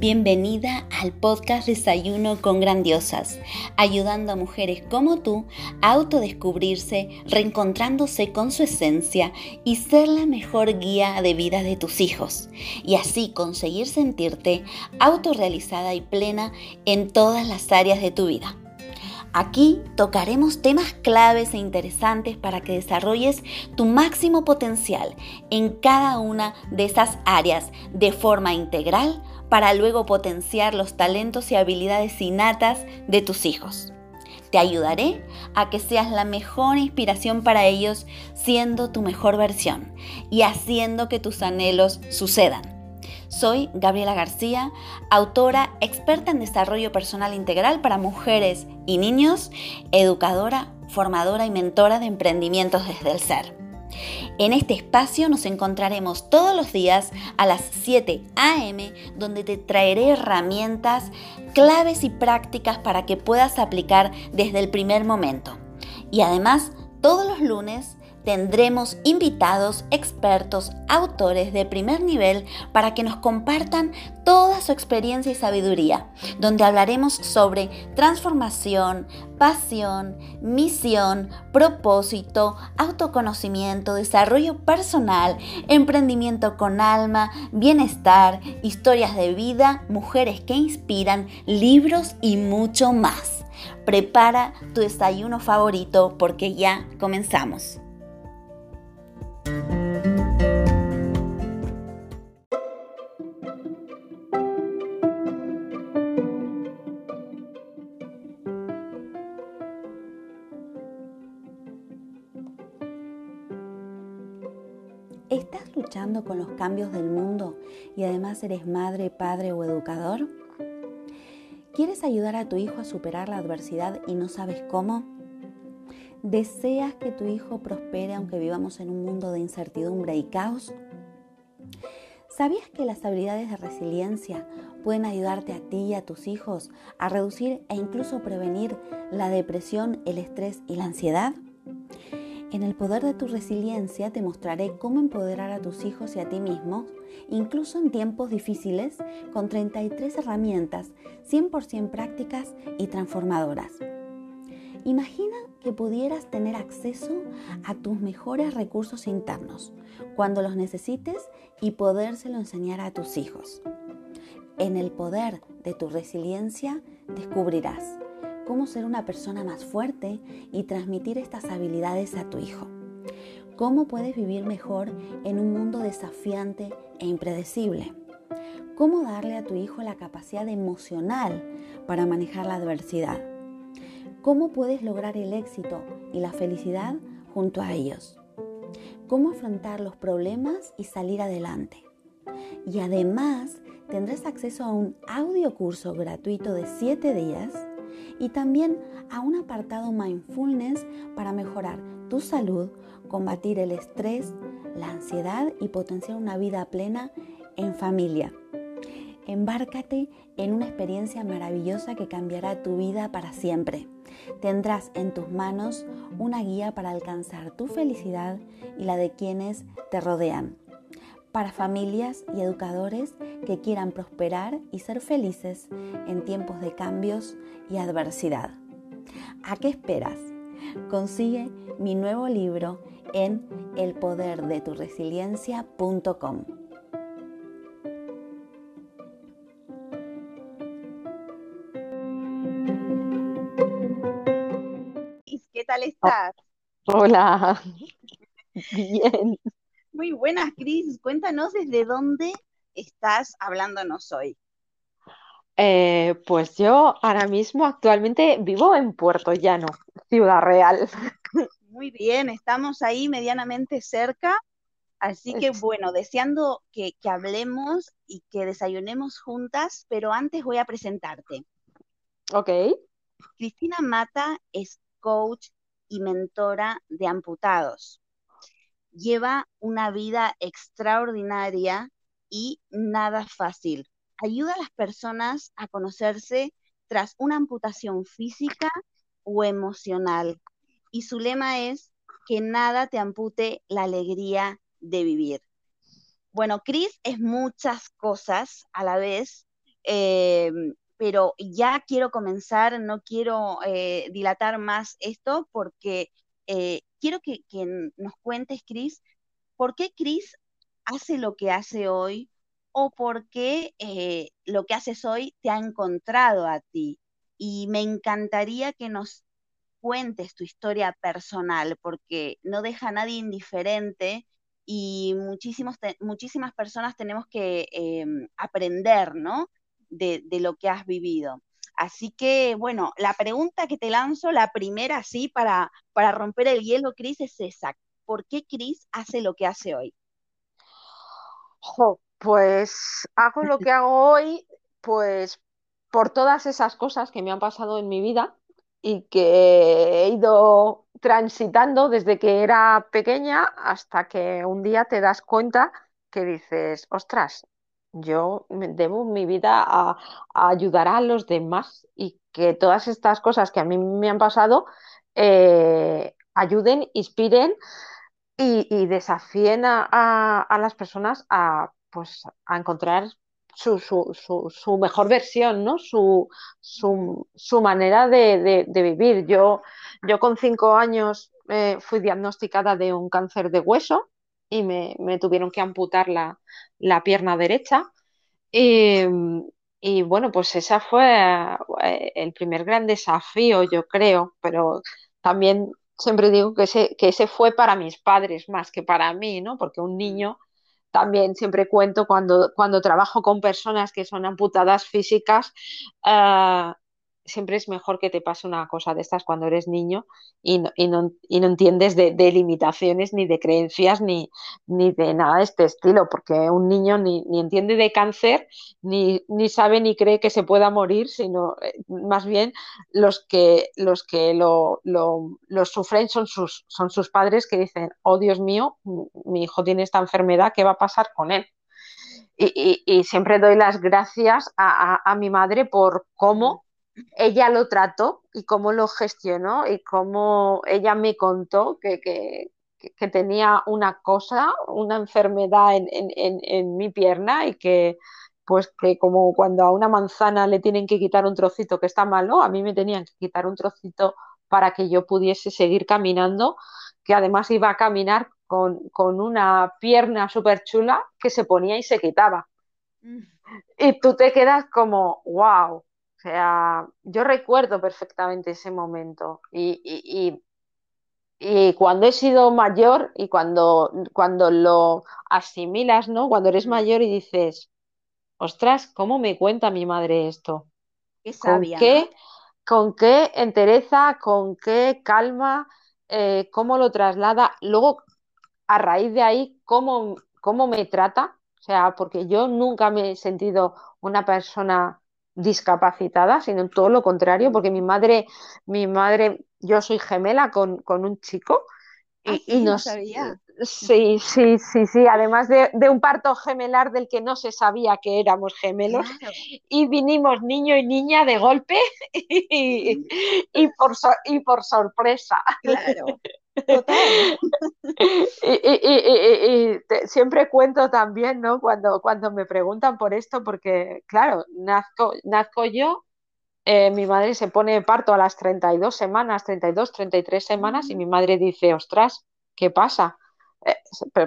Bienvenida al podcast Desayuno con Grandiosas, ayudando a mujeres como tú a autodescubrirse, reencontrándose con su esencia y ser la mejor guía de vida de tus hijos, y así conseguir sentirte autorrealizada y plena en todas las áreas de tu vida. Aquí tocaremos temas claves e interesantes para que desarrolles tu máximo potencial en cada una de esas áreas de forma integral para luego potenciar los talentos y habilidades innatas de tus hijos. Te ayudaré a que seas la mejor inspiración para ellos siendo tu mejor versión y haciendo que tus anhelos sucedan. Soy Gabriela García, autora experta en desarrollo personal integral para mujeres y niños, educadora, formadora y mentora de emprendimientos desde el ser. En este espacio nos encontraremos todos los días a las 7 a.m. donde te traeré herramientas, claves y prácticas para que puedas aplicar desde el primer momento. Y además, todos los lunes tendremos invitados, expertos, autores de primer nivel para que nos compartan toda su experiencia y sabiduría, donde hablaremos sobre transformación, pasión, misión, propósito, autoconocimiento, desarrollo personal, emprendimiento con alma, bienestar, historias de vida, mujeres que inspiran, libros y mucho más. Prepara tu desayuno favorito porque ya comenzamos. ¿Estás luchando con los cambios del mundo y además eres madre, padre o educador? ¿Quieres ayudar a tu hijo a superar la adversidad y no sabes cómo? ¿Deseas que tu hijo prospere aunque vivamos en un mundo de incertidumbre y caos? ¿Sabías que las habilidades de resiliencia pueden ayudarte a ti y a tus hijos a reducir e incluso prevenir la depresión, el estrés y la ansiedad? En el poder de tu resiliencia te mostraré cómo empoderar a tus hijos y a ti mismo, incluso en tiempos difíciles, con 33 herramientas 100% prácticas y transformadoras. Imagina que pudieras tener acceso a tus mejores recursos internos cuando los necesites y podérselo enseñar a tus hijos. En el poder de tu resiliencia descubrirás cómo ser una persona más fuerte y transmitir estas habilidades a tu hijo. Cómo puedes vivir mejor en un mundo desafiante e impredecible. Cómo darle a tu hijo la capacidad emocional para manejar la adversidad. Cómo puedes lograr el éxito y la felicidad junto a ellos. Cómo afrontar los problemas y salir adelante. Y además tendrás acceso a un audio curso gratuito de 7 días y también a un apartado mindfulness para mejorar tu salud, combatir el estrés, la ansiedad y potenciar una vida plena en familia. Embárcate en una experiencia maravillosa que cambiará tu vida para siempre. Tendrás en tus manos una guía para alcanzar tu felicidad y la de quienes te rodean para familias y educadores que quieran prosperar y ser felices en tiempos de cambios y adversidad. ¿A qué esperas? Consigue mi nuevo libro en elpoderdeturesiliencia.com. tal estás? Hola, bien. Muy buenas, Cris. Cuéntanos desde dónde estás hablándonos hoy. Eh, pues yo ahora mismo actualmente vivo en Puerto Llano, Ciudad Real. Muy bien, estamos ahí medianamente cerca, así que bueno, deseando que, que hablemos y que desayunemos juntas, pero antes voy a presentarte. Ok. Cristina Mata es coach y mentora de amputados lleva una vida extraordinaria y nada fácil. Ayuda a las personas a conocerse tras una amputación física o emocional. Y su lema es que nada te ampute la alegría de vivir. Bueno, Cris es muchas cosas a la vez, Em, pero ya quiero comenzar, no quiero eh, dilatar más esto porque eh, quiero que, nos cuentes, Cris, ¿por qué Cris hace lo que hace hoy o por qué eh, lo que haces hoy te ha encontrado a ti? Y me encantaría que nos cuentes tu historia personal, porque no deja a nadie indiferente y muchísimos muchísimas personas tenemos que em, aprender, ¿no? De, lo que has vivido. Así que, bueno, la pregunta que te lanzo, la primera, sí, para, para romper el hielo, Cris, es esa. ¿Por qué Cris hace lo que hace hoy? pues hago lo que hago hoy, pues por todas esas cosas que me han pasado en mi vida y que he ido transitando desde que era pequeña hasta que un día te das cuenta que dices, ostras, yo debo mi vida a, ayudar a los demás y que todas estas cosas que a mí me han pasado eh, ayuden, inspiren y, desafíen a, las personas a, pues, a encontrar su, mejor versión, ¿no? Su, manera de, vivir. Yo, yo con cinco años eh, fui diagnosticada de un cáncer de hueso y me, tuvieron que amputar la, pierna derecha. Y, bueno, pues ese fue eh, el primer gran desafío, yo creo, pero también siempre digo que ese, que ese fue para mis padres más que para mí, ¿no? Porque un niño también siempre cuento cuando, cuando trabajo con personas que son amputadas físicas, eh, siempre es mejor que te pase una cosa de estas cuando eres niño y no, y no, y no entiendes de, limitaciones ni de creencias ni, ni, de nada de este estilo, porque un niño ni, ni entiende de cáncer, ni, ni, sabe ni cree que se pueda morir, sino eh, más bien los que, los que lo, lo, sufren son sus, son sus padres que dicen, oh Dios mío, mi hijo tiene esta enfermedad, ¿qué va a pasar con él? Y, y, siempre doy las gracias a, a mi madre por cómo ella lo trató y cómo lo gestionó y cómo ella me contó que, tenía una cosa, una enfermedad en, mi pierna y que pues que como cuando a una manzana le tienen que quitar un trocito que está malo, a mí me tenían que quitar un trocito para que yo pudiese seguir caminando, que además iba a caminar con, con una pierna súper chula que se ponía y se quitaba. Mm. Y tú te quedas como, wow, o sea, yo recuerdo perfectamente ese momento y, cuando he sido mayor y cuando, cuando lo asimilas, ¿no? Cuando eres mayor y dices, ostras, ¿cómo me cuenta mi madre esto? Qué sabia, ¿Con qué, con qué entereza, con qué calma, eh, cómo lo traslada? Luego, a raíz de ahí, cómo, cómo me trata. O sea, porque yo nunca me he sentido una persona discapacitada, sino todo lo contrario, porque mi madre, mi madre, yo soy gemela con, un chico y, ah, no sabía. Sí, sí, sí, sí. Además de, un parto gemelar del que no se sabía que éramos gemelos. Y vinimos niño y niña de golpe y, y, por, y por sorpresa. Claro. y, siempre cuento también, ¿no? Cuando, cuando me preguntan por esto, porque, claro, nazco, nazco yo, eh, mi madre se pone parto a las 32 semanas, 32, 33 semanas, y mi madre dice, ostras, ¿qué pasa? Eh,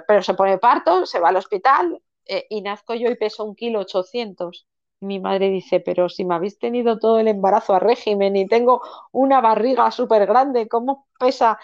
pero, se pone parto, se va al hospital, eh, y nazco yo y peso un kilo 800 mi madre dice, pero si me habéis tenido todo el embarazo a régimen y tengo una barriga súper grande, ¿cómo pesa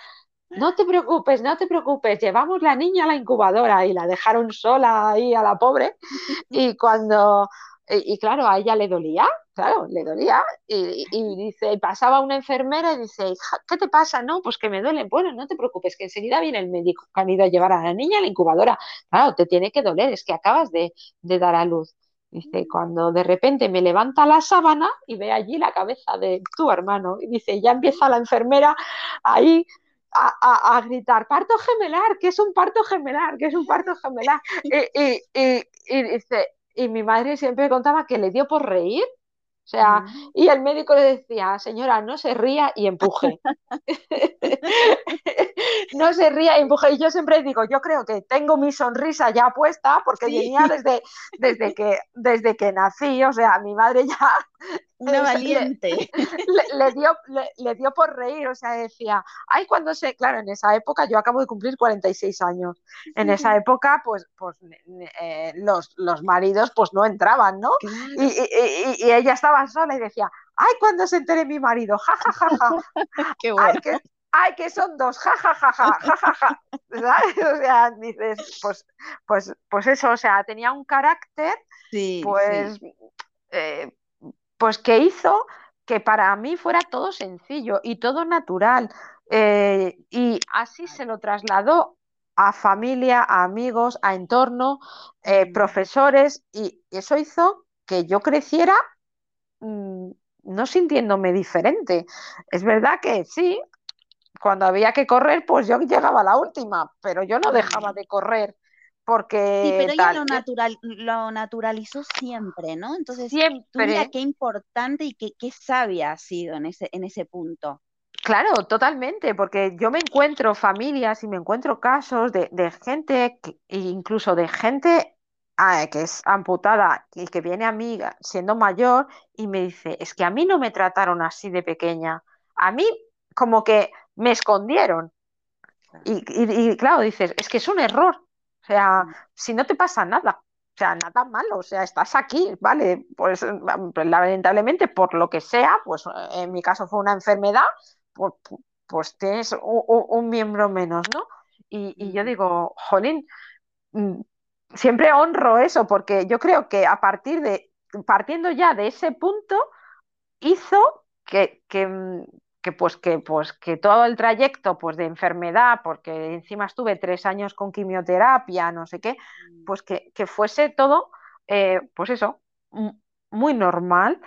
no te preocupes, no te preocupes, llevamos la niña a la incubadora y la dejaron sola ahí a la pobre. Y cuando, y, claro, a ella le dolía, claro, le dolía. Y, dice, pasaba una enfermera y dice, ¿qué te pasa? No, pues que me duele. Bueno, no te preocupes, que enseguida viene el médico que han ido a llevar a la niña a la incubadora. Claro, te tiene que doler, es que acabas de, de dar a luz. Dice, cuando de repente me levanta la sábana y ve allí la cabeza de tu hermano. Y dice, ya empieza la enfermera ahí a, gritar, parto gemelar, que es un parto gemelar, que es un parto gemelar. Y, y, y, dice, y mi madre siempre contaba que le dio por reír. O sea, y el médico le decía, señora, no se ría y empuje. no se ría y empuje. Y yo siempre digo, yo creo que tengo mi sonrisa ya puesta porque venía desde, desde, que, desde que nací, o sea, mi madre ya una valiente. Le, dio, le, dio por reír, o sea, decía, ay, cuando se, claro, en esa época yo acabo de cumplir 46 años, en esa época, pues, pues eh, los, los, maridos pues no entraban, ¿no? Y, y, y, ella estaba sola y decía, ay, cuando se entere mi marido, ja, ja, ja, ja. Qué bueno. Ay, que, ay, que son dos, ja, ja, ja, ja, ja, ja, ja. O sea, dices, pues, pues, pues eso, o sea, tenía un carácter, sí, pues... Eh, pues que hizo que para mí fuera todo sencillo y todo natural. Eh, y así se lo trasladó a familia, a amigos, a entorno, eh, profesores, y eso hizo que yo creciera mm, no sintiéndome diferente. Es verdad que sí, cuando había que correr, pues yo llegaba a la última, pero yo no dejaba de correr porque sí, pero ella lo, natural, lo naturalizó siempre, ¿no? Entonces, siempre. qué importante y qué, qué sabia ha sido en ese, en ese punto. Claro, totalmente, porque yo me encuentro familias y me encuentro casos de, gente, e incluso de gente ah, que es amputada y que viene a mí siendo mayor y me dice, es que a mí no me trataron así de pequeña, a mí como que me escondieron. y claro, dices, es que es un error, o sea, mm. si no te pasa nada, o sea, nada malo, o sea, estás aquí, ¿vale? Pues, pues lamentablemente, por lo que sea, pues en mi caso fue una enfermedad, pues, pues tienes un, miembro menos, ¿no? Y, yo mm. digo, jolín, mm, siempre honro eso, porque yo creo que a partir de, partiendo ya de ese punto, hizo que, que, que pues que pues que todo el trayecto pues de enfermedad porque encima estuve tres años con quimioterapia no sé qué mm. pues que, fuese todo eh, pues eso muy normal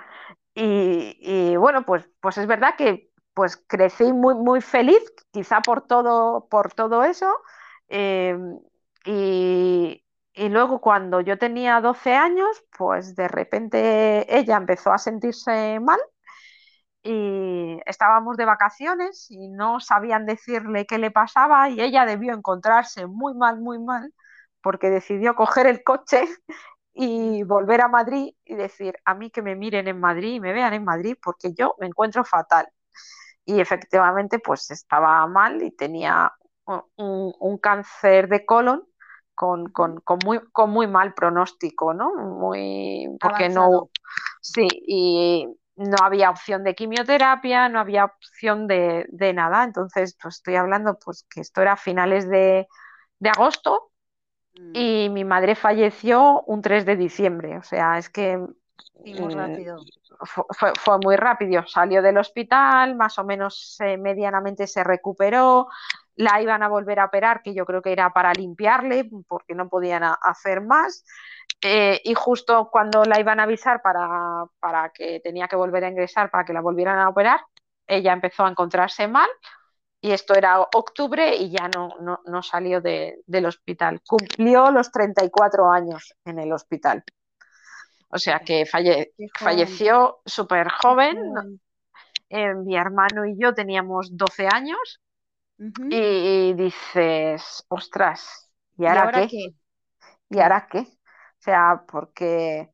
y, bueno pues pues es verdad que pues crecí muy muy feliz quizá por todo por todo eso eh, y, y luego cuando yo tenía 12 años pues de repente ella empezó a sentirse mal y estábamos de vacaciones y no sabían decirle qué le pasaba y ella debió encontrarse muy mal, muy mal, porque decidió coger el coche y volver a Madrid y decir, a mí que me miren en Madrid y me vean en Madrid porque yo me encuentro fatal. Y efectivamente, pues estaba mal y tenía un, cáncer de colon con, con, muy, con muy mal pronóstico, ¿no? Muy, porque no, sí, y no había opción de quimioterapia, no había opción de, nada. Entonces, pues estoy hablando pues que esto era a finales de, agosto mm. y mi madre falleció un 3 de diciembre. O sea, es que muy mm, rápido. Fue, muy rápido. Salió del hospital, más o menos eh, medianamente se recuperó. La iban a volver a operar, que yo creo que era para limpiarle, porque no podían hacer más. Eh, y justo cuando la iban a avisar para, para, que tenía que volver a ingresar, para que la volvieran a operar, ella empezó a encontrarse mal y esto era octubre y ya no, no, salió del hospital. Cumplió los 34 años en el hospital. O sea que falleció súper joven. Eh, mi hermano y yo teníamos 12 años y, dices, ostras, ¿y ahora, qué? ¿Y ahora qué? O sea, porque,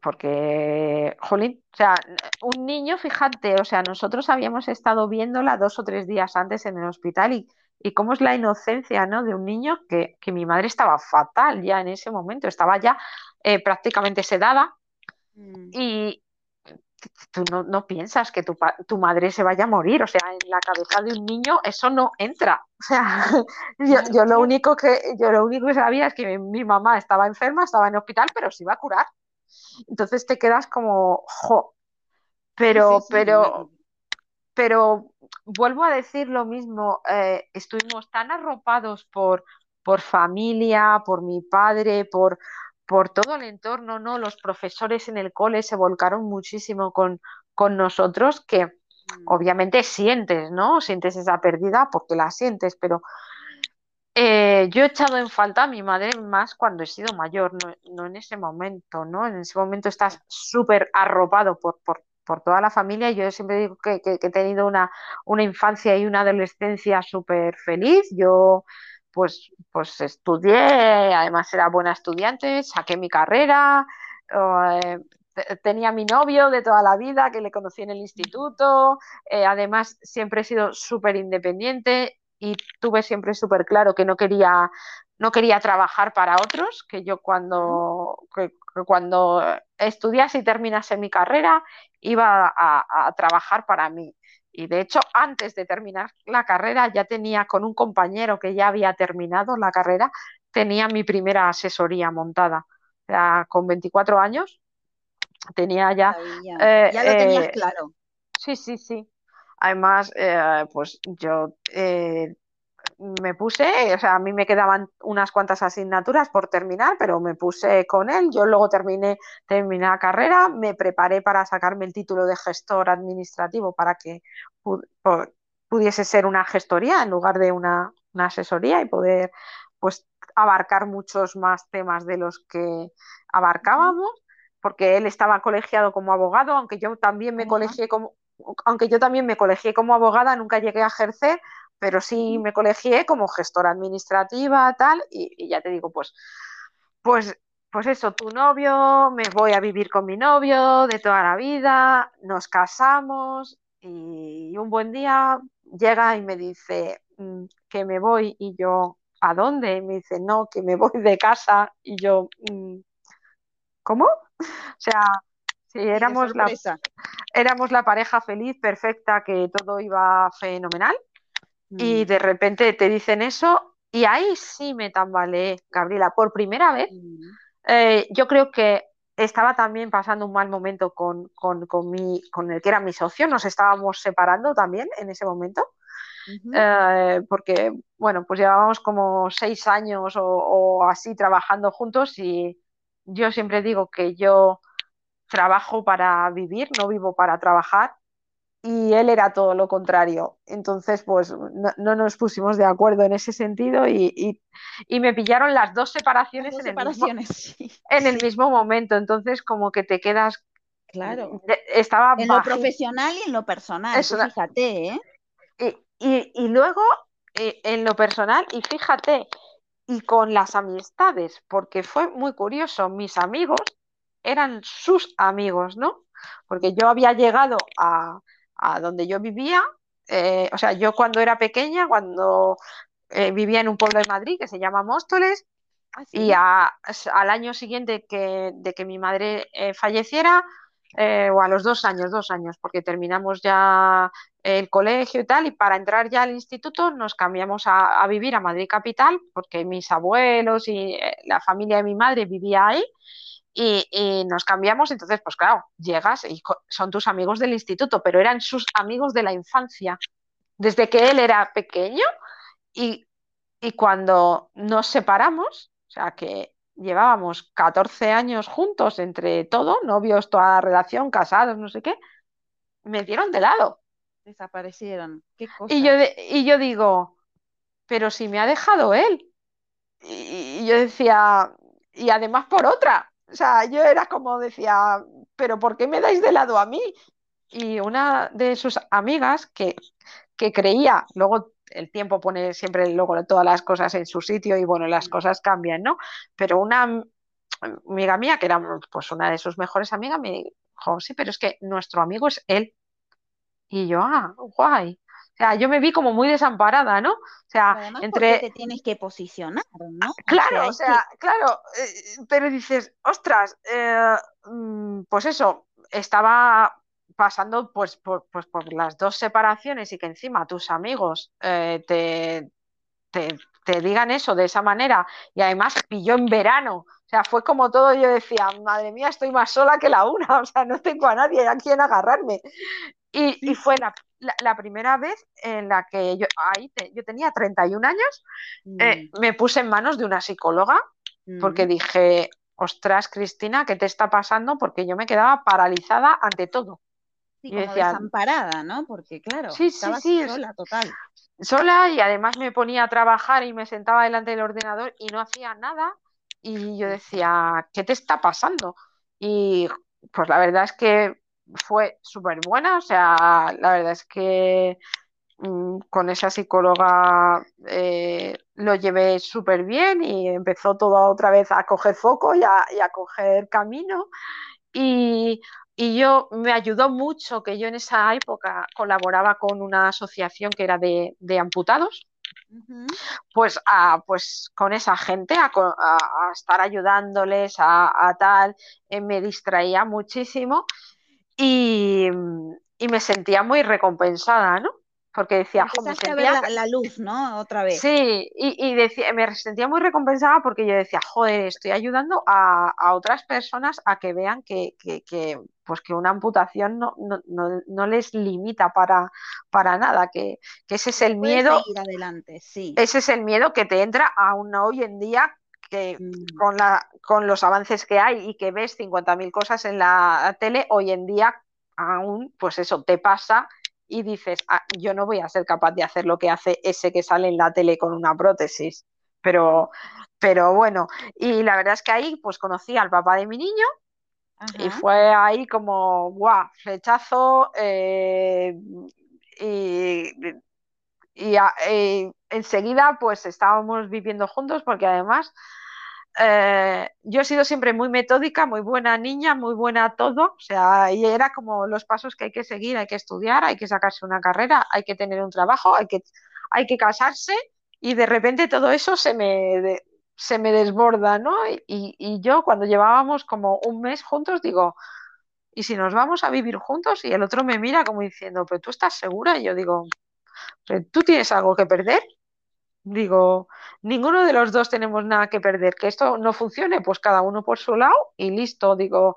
porque, jolín, o sea, un niño, fíjate, o sea, nosotros habíamos estado viéndola dos o tres días antes en el hospital y, y cómo es la inocencia, ¿no? De un niño que, mi madre estaba fatal ya en ese momento, estaba ya eh, prácticamente sedada mm. y, tú no, piensas que tu, tu, madre se vaya a morir, o sea, en la cabeza de un niño eso no entra. O sea, yo, lo único que yo lo único que sabía es que mi, mamá estaba enferma, estaba en el hospital, pero se iba a curar. Entonces te quedas como, jo, pero, pero, pero vuelvo a decir lo mismo, eh, estuvimos tan arropados por, por familia, por mi padre, por, por todo el entorno, ¿no? Los profesores en el cole se volcaron muchísimo con, con nosotros, que mm. obviamente sientes, ¿no? Sientes esa pérdida porque la sientes, pero, Eh, yo he echado en falta a mi madre más cuando he sido mayor, no, no en ese momento, ¿no? En ese momento estás súper arropado por, por, por toda la familia. Yo siempre digo que, que- que he tenido una, una infancia y una adolescencia súper feliz. Yo, pues, pues estudié, además era buena estudiante, saqué mi carrera, eh, te- tenía mi novio de toda la vida que le conocí en el instituto. eh, además, siempre he sido súper independiente y tuve siempre súper claro que no quería, no quería trabajar para otros, que yo cuando, que, que cuando estudiase y terminase mi carrera iba a, a trabajar para mí. Y de hecho, antes de terminar la carrera, ya tenía con un compañero que ya había terminado la carrera, tenía mi primera asesoría montada. Con 24 años tenía ya eh, Ya lo tenías eh, claro. Sí, sí, sí. Además, eh, pues yo me puse, o sea, a mí me quedaban unas cuantas asignaturas por terminar, pero me puse con él. Yo luego terminé, terminé la carrera, me preparé para sacarme el título de gestor administrativo para que pu- pu- pudiese ser una gestoría en lugar de una, una asesoría y poder, pues, abarcar muchos más temas de los que abarcábamos, porque él estaba colegiado como abogado, aunque yo también me colegié como aunque yo también me colegié como abogada, nunca llegué a ejercer, pero sí me colegié como gestora administrativa, tal, y, y ya te digo, pues, pues, pues eso, tu novio, me voy a vivir con mi novio de toda la vida, nos casamos y un buen día llega y me dice mm, que me voy y yo, ¿a dónde? Y me dice, no, que me voy de casa y yo, mm, ¿cómo? O sea, si éramos la, éramos la pareja feliz, perfecta, que todo iba fenomenal y Mm, de repente te dicen eso y ahí sí me tambaleé, Gabriela, por primera vez. mm, Eh, yo creo que estaba también pasando un mal momento con, con, con, mi, con el que era mi socio, nos estábamos separando también en ese momento, eh, porque, bueno, pues llevábamos como seis años o, o así trabajando juntos y yo siempre digo que yo trabajo para vivir, no vivo para trabajar y él era todo lo contrario. Entonces, pues no, no nos pusimos de acuerdo en ese sentido y, y, y, me pillaron las dos Las separaciones dos en el mismo, separaciones, sí, en el sí, mismo momento. Entonces, como que te quedas, claro. estaba En lo profesional y en lo personal, Es tú una, fíjate, ¿eh? y, y, y, luego, eh, en lo personal, y fíjate, y con las amistades, porque fue muy curioso, mis amigos eran sus amigos, ¿no? Porque yo había llegado a, a donde yo vivía, eh, o sea, yo cuando era pequeña, cuando eh, vivía en un pueblo de Madrid que se llama Móstoles, Ah, y a- al año siguiente que, de que mi madre eh, falleciera, eh, o a los dos años, dos años, porque terminamos ya el colegio y tal, y para entrar ya al instituto nos cambiamos a, a vivir a Madrid Capital, porque mis abuelos y la familia de mi madre vivía ahí, y, y nos cambiamos, entonces, pues claro, llegas y son tus amigos del instituto, pero eran sus amigos de la infancia, desde que él era pequeño y, y cuando nos separamos, o sea que llevábamos 14 años juntos entre todo, novios, toda la relación, casados, no sé qué, me dieron de lado. Desaparecieron. Qué Y yo, de- y yo digo, pero si me ha dejado él. Y, y yo decía, y además por otra. O sea, yo era como decía, pero ¿por qué me dais de lado a mí? Y una de sus amigas que, que creía, luego el tiempo pone siempre luego todas las cosas en su sitio y bueno, las cosas cambian, ¿no? Pero una amiga mía, que era pues una de sus mejores amigas, me dijo, sí, pero es que nuestro amigo es él. Y yo, ah, guay. O sea, yo me vi como muy desamparada, ¿no? O sea, Pero además, ¿por qué entre, te tienes que posicionar, no? O sea, claro, o hay que, sea, claro, eh, pero dices, ostras, eh, mm, pues eso, estaba pasando pues por, pues por las dos separaciones y que encima tus amigos eh, te, te, te digan eso de esa manera y además pilló en verano. O sea, fue como todo, yo decía, madre mía, estoy más sola que la una, o sea, no tengo a nadie a quien agarrarme. Y, y fue la, la, la, primera vez en la que yo, ahí te, yo tenía 31 años, eh, Mm, me puse en manos de una psicóloga porque mm. dije, ostras, Cristina, ¿qué te está pasando? Porque yo me quedaba paralizada ante todo. Sí, como decía, desamparada, ¿no? Porque claro, sí, sí, estabas sí, sola, total. sola y además me ponía a trabajar y me sentaba delante del ordenador y no hacía nada y yo decía, ¿qué te está pasando? Y pues la verdad es que fue súper buena, o sea, la verdad es que mm, con esa psicóloga eh, lo llevé súper bien y empezó todo otra vez a coger foco y a, y a coger camino. Y, y yo me ayudó mucho que yo en esa época colaboraba con una asociación que era de, de amputados. Pues, a, pues con esa gente, a, a, a estar ayudándoles, a, tal, eh, me distraía muchísimo y, y, me sentía muy recompensada, ¿no? porque decía, me sentía... a ver la, luz, ¿no? Otra vez. Sí, y, y, decía, me sentía muy recompensada porque yo decía, joder, estoy ayudando a, a otras personas a que vean que, que, que, pues que una amputación no, no, no, no les limita para, para nada, que, que ese es el miedo. Ir adelante, sí. Ese es el miedo que te entra aún hoy en día que mm. con, la, con los avances que hay y que ves 50.000 cosas en la tele, hoy en día aún, pues eso, te pasa y dices, ah, yo no voy a ser capaz de hacer lo que hace ese que sale en la tele con una prótesis. Pero, pero bueno, y la verdad es que ahí pues conocí al papá de mi niño Ajá. y fue ahí como, guau, flechazo eh, y, y, y, enseguida pues estábamos viviendo juntos porque además eh, yo he sido siempre muy metódica, muy buena niña, muy buena todo, o sea, y era como los pasos que hay que seguir, hay que estudiar, hay que sacarse una carrera, hay que tener un trabajo, hay que, hay que casarse y de repente todo eso se me, se me desborda, ¿no? Y, y, yo cuando llevábamos como un mes juntos digo, ¿y si nos vamos a vivir juntos? Y el otro me mira como diciendo, pero tú estás segura? Y yo digo, ¿tú tienes algo que perder? Digo, ninguno de los dos tenemos nada que perder. Que esto no funcione, pues cada uno por su lado y listo. Digo,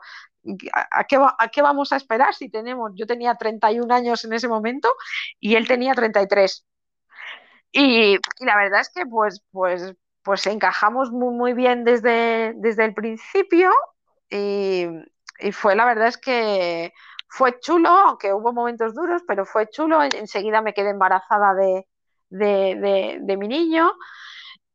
¿a qué, a qué vamos a esperar si tenemos? Yo tenía 31 años en ese momento y él tenía 33. Y, y la verdad es que pues, pues, pues encajamos muy, muy bien desde, desde el principio y, y fue la verdad es que fue chulo, aunque hubo momentos duros, pero fue chulo. Enseguida me quedé embarazada de, de, de, de mi niño.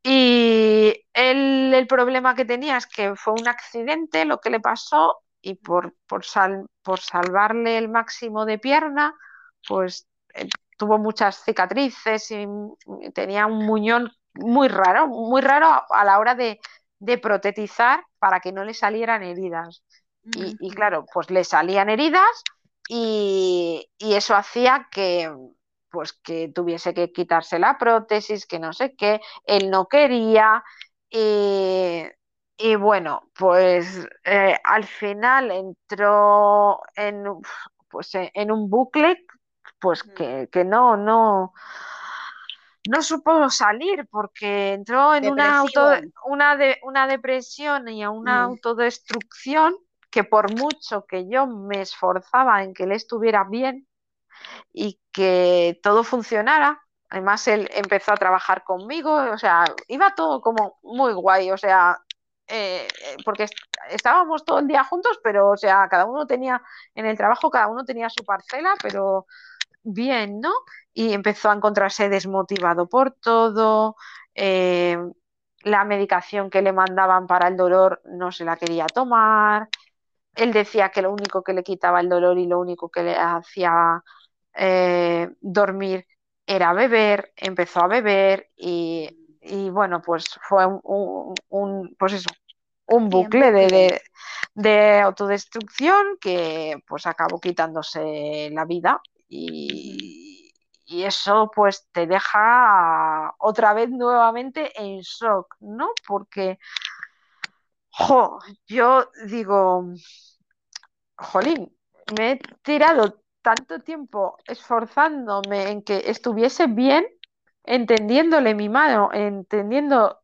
Y él, el problema que tenía es que fue un accidente lo que le pasó y por, por, sal, por salvarle el máximo de pierna, pues eh, tuvo muchas cicatrices y tenía un muñón muy raro, muy raro a, a la hora de, de, protetizar para que no le salieran heridas. Y, y claro, pues le salían heridas y, y eso hacía que, pues que tuviese que quitarse la prótesis, que no sé qué, él no quería y, y bueno, pues eh, al final entró en, pues, en un bucle pues que, que no, no, no supo salir porque entró en una, auto, una, de, una depresión y a una mm. autodestrucción que por mucho que yo me esforzaba en que él estuviera bien, y que todo funcionara. Además, él empezó a trabajar conmigo, o sea, iba todo como muy guay, o sea, eh, porque estábamos todo el día juntos, pero, o sea, cada uno tenía, en el trabajo cada uno tenía su parcela, pero bien, ¿no? Y empezó a encontrarse desmotivado por todo, eh, la medicación que le mandaban para el dolor no se la quería tomar, él decía que lo único que le quitaba el dolor y lo único que le hacía eh, dormir era beber, empezó a beber y, y bueno, pues fue un, un, un, pues eso, un bucle de, de, de, autodestrucción que pues acabó quitándose la vida y, y, eso pues te deja otra vez nuevamente en shock, ¿no? Porque, jo, yo digo, jolín, me he tirado tanto tiempo esforzándome en que estuviese bien, entendiéndole mi mano, entendiéndole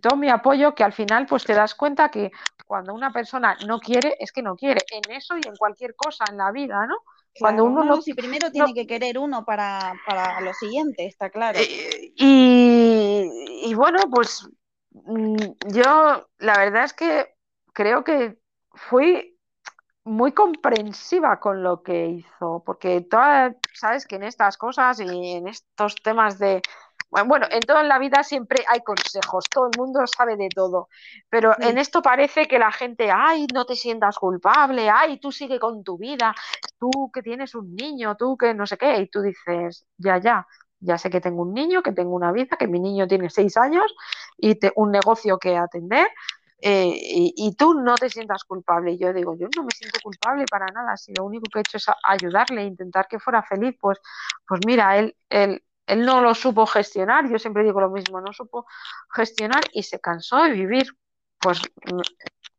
todo mi apoyo, que al final pues te das cuenta que cuando una persona no quiere, es que no quiere, en eso y en cualquier cosa en la vida, ¿no? Cuando uno no, no, si primero tiene no, que querer uno para, para, lo siguiente, está claro. Eh, y, y, bueno, pues mm, yo la verdad es que creo que fui muy comprensiva con lo que hizo, porque todas, sabes que en estas cosas y en estos temas de, bueno, en toda la vida siempre hay consejos, todo el mundo sabe de todo, pero en esto parece que la gente, ay, no te sientas culpable, ay, tú sigue con tu vida, tú que tienes un niño, tú que no sé qué, y tú dices, ya, ya, ya sé que tengo un niño, que tengo una vida, que mi niño tiene seis años y un negocio que atender. Eh, y, tú no te sientas culpable. Y yo digo, yo no me siento culpable para nada. Si lo único que he hecho es ayudarle, intentar que fuera feliz, pues, pues mira, él, él, él no lo supo gestionar, yo siempre digo lo mismo, no supo gestionar y se cansó de vivir, pues mm,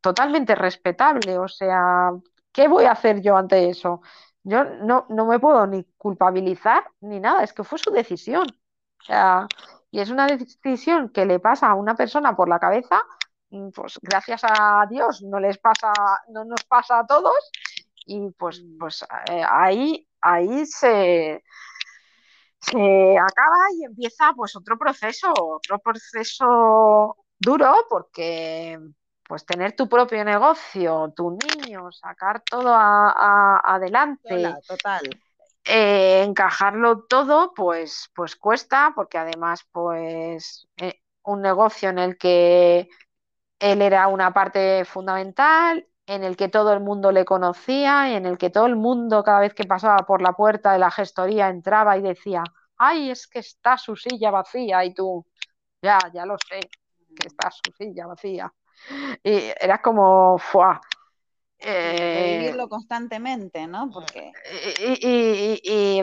totalmente respetable, o sea, ¿qué voy a hacer yo ante eso? Yo no, no me puedo ni culpabilizar ni nada, es que fue su decisión. O sea, y es una decisión que le pasa a una persona por la cabeza, pues gracias a Dios no les pasa, no nos pasa a todos, y pues, pues eh, ahí, ahí se, se acaba y empieza pues otro proceso, otro proceso duro porque pues tener tu propio negocio, tu niño, sacar todo adelante, total. Eh, encajarlo todo, pues, pues cuesta, porque además, pues, eh, un negocio en el que él era una parte fundamental, en el que todo el mundo le conocía, y en el que todo el mundo, cada vez que pasaba por la puerta de la gestoría, entraba y decía, ay, es que está su silla vacía, y tú, ya, ya lo sé, que está su silla vacía. Y era como, ¡fua! Eh, vivirlo constantemente, ¿no? Porque... Y,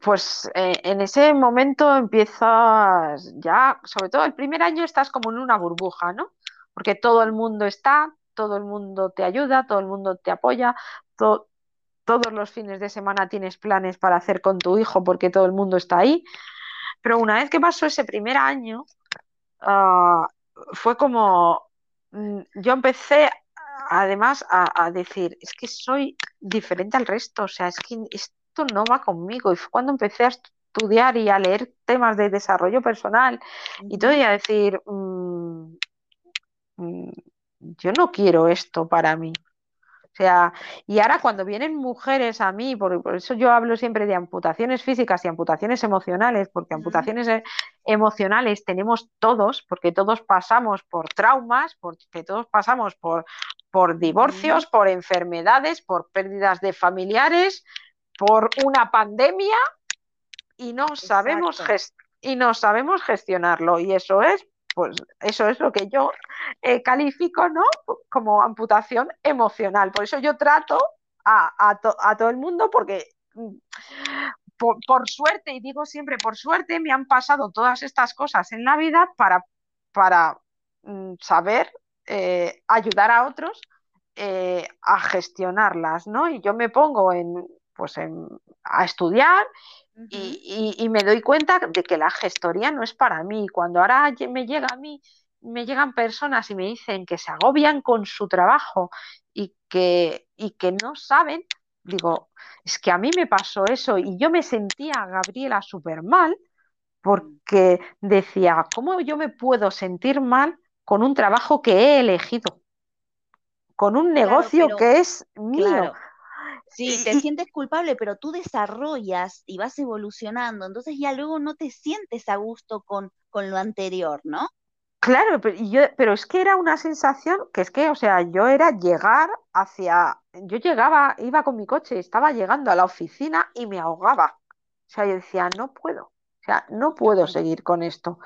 pues eh, en ese momento empiezas ya, sobre todo el primer año estás como en una burbuja, ¿no? Porque todo el mundo está, todo el mundo te ayuda, todo el mundo te apoya, todos los fines de semana tienes planes para hacer con tu hijo porque todo el mundo está ahí. Pero una vez que pasó ese primer año, ah, fue como, mm, yo empecé además a, decir, es que soy diferente al resto, o sea, es que esto no va conmigo. Y fue cuando empecé a estudiar y a leer temas de desarrollo personal y todo, y a decir, mm, yo no quiero esto para mí. O sea, y ahora cuando vienen mujeres a mí, por, eso yo hablo siempre de amputaciones físicas y amputaciones emocionales, porque amputaciones e, emocionales tenemos todos, porque todos pasamos por traumas, porque todos pasamos por, por divorcios, por enfermedades, por pérdidas de familiares, por una pandemia y no sabemos y no sabemos gestionarlo. Y eso es pues eso es lo que yo eh, califico ¿no? como amputación emocional. Por eso yo trato a, todo el mundo porque mm, por, suerte, y digo siempre por suerte, me han pasado todas estas cosas en la vida para, para mm, saber eh, ayudar a otros eh, a gestionarlas, ¿no? Y yo me pongo en, pues a estudiar y, me doy cuenta de que la gestoría no es para mí. Cuando ahora me llega a mí, me llegan personas y me dicen que se agobian con su trabajo y que, y que no saben, digo, es que a mí me pasó eso y yo me sentía, Gabriela, súper mal porque decía, ¿cómo yo me puedo sentir mal con un trabajo que he elegido? Con un negocio que es mío. Sí, te sientes culpable, pero tú desarrollas y vas evolucionando, entonces ya luego no te sientes a gusto con, con lo anterior, ¿no? Claro, pero, yo, pero es que era una sensación que es que, o sea, yo era llegar hacia, yo llegaba, iba con mi coche, estaba llegando a la oficina y me ahogaba. O sea, yo decía, no puedo, o sea, no puedo seguir con esto,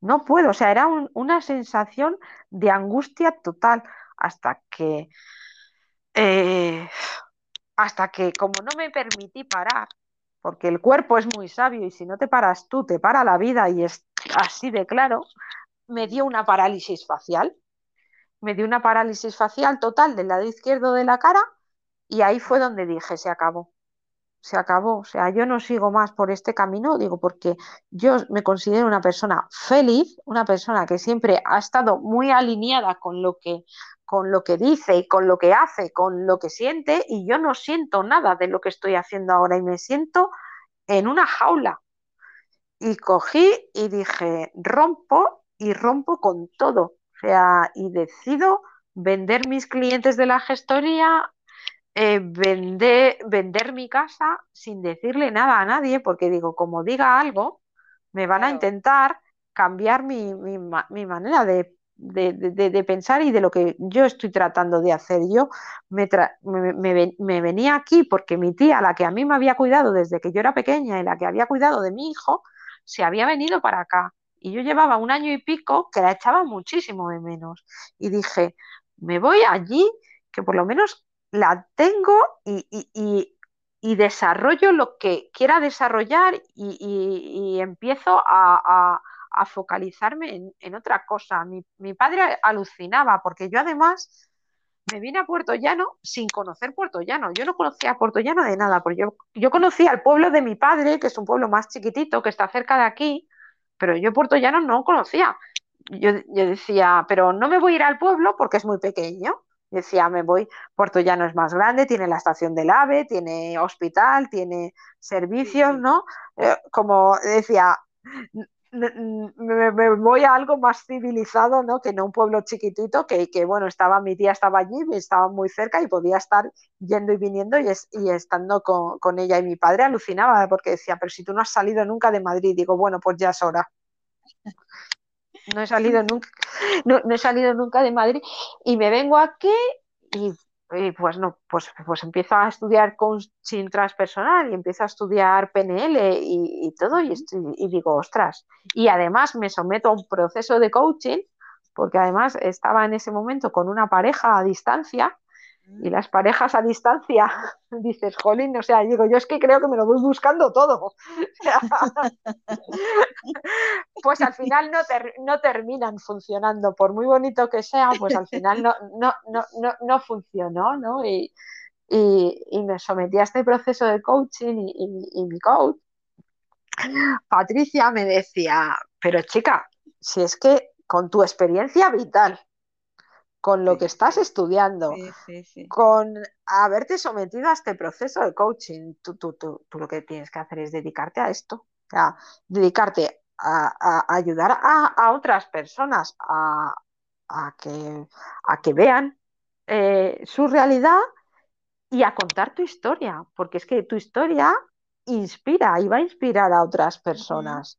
no puedo, o sea, era una sensación de angustia total hasta que eh, hasta que como no me permití parar, porque el cuerpo es muy sabio y si no te paras tú, te para la vida y es así de claro, me dio una parálisis facial. Me dio una parálisis facial total del lado izquierdo de la cara y ahí fue donde dije, se acabó, se acabó. O sea, yo no sigo más por este camino, digo, porque yo me considero una persona feliz, una persona que siempre ha estado muy alineada con lo que con lo que dice y con lo que hace, con lo que siente, y yo no siento nada de lo que estoy haciendo ahora y me siento en una jaula. Y cogí y dije, rompo y rompo con todo. O sea, y decido vender mis clientes de la gestoría, eh, vender, vender mi casa sin decirle nada a nadie, porque digo, como diga algo, me van a intentar cambiar mi, mi, manera de, de, pensar y de lo que yo estoy tratando de hacer. Yo me, me, venía aquí porque mi tía, la que a mí me había cuidado desde que yo era pequeña y la que había cuidado de mi hijo, se había venido para acá. Y yo llevaba un año y pico que la echaba muchísimo de menos. Y dije, me voy allí, que por lo menos la tengo y, desarrollo lo que quiera desarrollar y, empiezo a, focalizarme en, otra cosa. Mi, mi, padre alucinaba porque yo además me vine a Puerto Llano sin conocer Puerto Llano. Yo no conocía a Puerto Llano de nada, porque yo, yo conocía al pueblo de mi padre, que es un pueblo más chiquitito, que está cerca de aquí, pero yo Puerto Llano no conocía. Yo, yo decía, pero no me voy a ir al pueblo porque es muy pequeño. Decía, me voy, Puerto Llano es más grande, tiene la estación del AVE, tiene hospital, tiene servicios, ¿no? Eh, como decía, me, voy a algo más civilizado, ¿no? Que no un pueblo chiquitito, que, que, bueno, estaba, mi tía estaba allí, estaba muy cerca y podía estar yendo y viniendo y, y estando con, con, ella. Y mi padre alucinaba porque decía, pero si tú no has salido nunca de Madrid, digo, bueno, pues ya es hora no he salido nunca, no, he salido nunca de Madrid y me vengo aquí y, pues no, pues, pues empiezo a estudiar coaching transpersonal y empiezo a estudiar PNL y, todo y, y digo, ostras, y además me someto a un proceso de coaching porque además estaba en ese momento con una pareja a distancia y las parejas a distancia, dices, jolín, o sea, digo, yo es que creo que me lo voy buscando todo. pues al final no, terminan funcionando, por muy bonito que sea, pues al final no, no, no, no, no funcionó, ¿no? Y, me sometí a este proceso de coaching y mi coach, Patricia, me decía, pero chica, si es que con tu experiencia vital, con lo que estás estudiando, con haberte sometido a este proceso de coaching, tú, tú, tú, tú, lo que tienes que hacer es dedicarte a esto, sea, dedicarte a, ayudar a, otras personas a, que, a que vean eh, su realidad y a contar tu historia, porque es que tu historia inspira y va a inspirar a otras personas.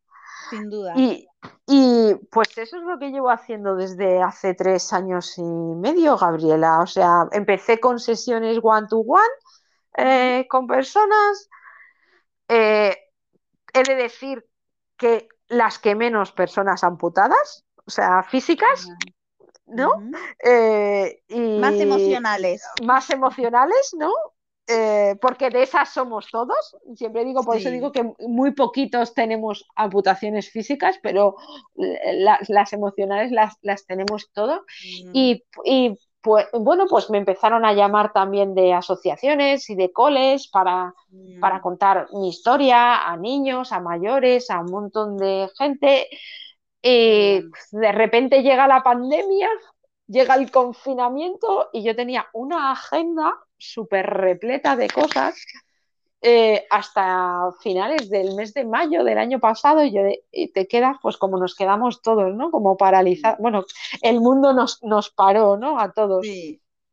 Sin duda. Y, y pues eso es lo que llevo haciendo desde hace tres años y medio, Gabriela. O sea, empecé con sesiones one-to-one eh, con personas. Eh, he de decir que las que menos personas amputadas, o sea, físicas, ¿no? Eh, y más emocionales. Más emocionales, ¿no? Eh, porque de esas somos todos. Siempre digo, por eso digo que muy poquitos tenemos amputaciones físicas, pero las emocionales las, tenemos todos. Mm. Y, pues, bueno, pues me empezaron a llamar también de asociaciones y de coles para, mm. para contar mi historia a niños, a mayores, a un montón de gente. Y de repente llega la pandemia, llega el confinamiento y yo tenía una agenda súper repleta de cosas eh, hasta finales del mes de mayo del año pasado y, yo, te quedas pues como nos quedamos todos, ¿no? Como paralizados. Bueno, el mundo nos, nos paró, ¿no? A todos.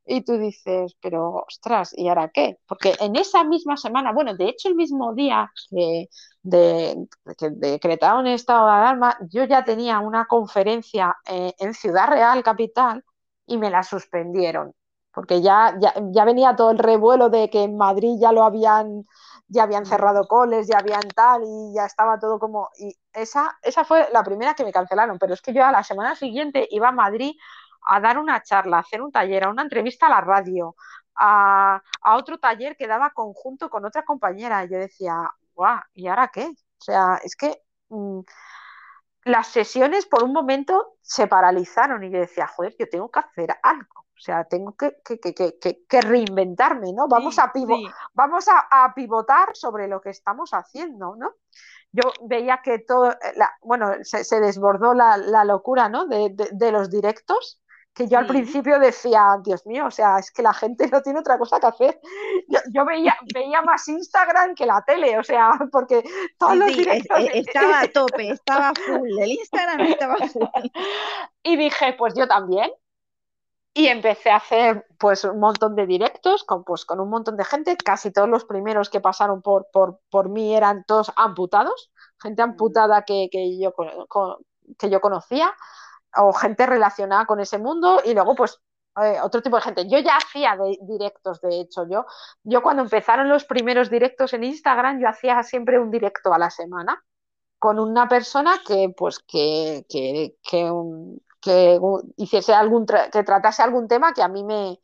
Y tú dices, pero ostras, ¿y ahora qué? Porque en esa misma semana, bueno, de hecho el mismo día que, de, que decretaron estado de alarma, yo ya tenía una conferencia eh, en Ciudad Real, capital, y me la suspendieron porque ya, ya, venía todo el revuelo de que en Madrid ya lo habían, ya habían mm. cerrado coles, ya habían tal, y ya estaba todo como. Y esa, esa fue la primera que me cancelaron, pero es que yo a la semana siguiente iba a Madrid a dar una charla, a hacer un taller, a una entrevista a la radio, a, otro taller que daba conjunto con otra compañera. Y yo decía, guau, ¿y ahora qué? O sea, es que mm, las sesiones por un momento se paralizaron y yo decía, joder, yo tengo que hacer algo. O sea, tengo que, que, reinventarme, ¿no? Vamos, a, vamos a, pivotar sobre lo que estamos haciendo, ¿no? Yo veía que todo, eh, bueno, se, desbordó la, locura, ¿no? De, de, los directos, que yo al principio decía, Dios mío, o sea, es que la gente no tiene otra cosa que hacer. Yo, veía, veía más Instagram que la tele, o sea, porque todos los directos... Estaba a tope, estaba full, el Instagram estaba full. Y dije, pues yo también, y empecé a hacer pues un montón de directos con, pues, con un montón de gente. Casi todos los primeros que pasaron por, por, por mí eran todos amputados, gente amputada que, que, yo, que yo conocía o gente relacionada con ese mundo y luego pues eh, otro tipo de gente. Yo ya hacía directos, de hecho, yo, yo cuando empezaron los primeros directos en Instagram, yo hacía siempre un directo a la semana con una persona que pues que, que, que, que hiciese algún que tratase algún tema que a mí me,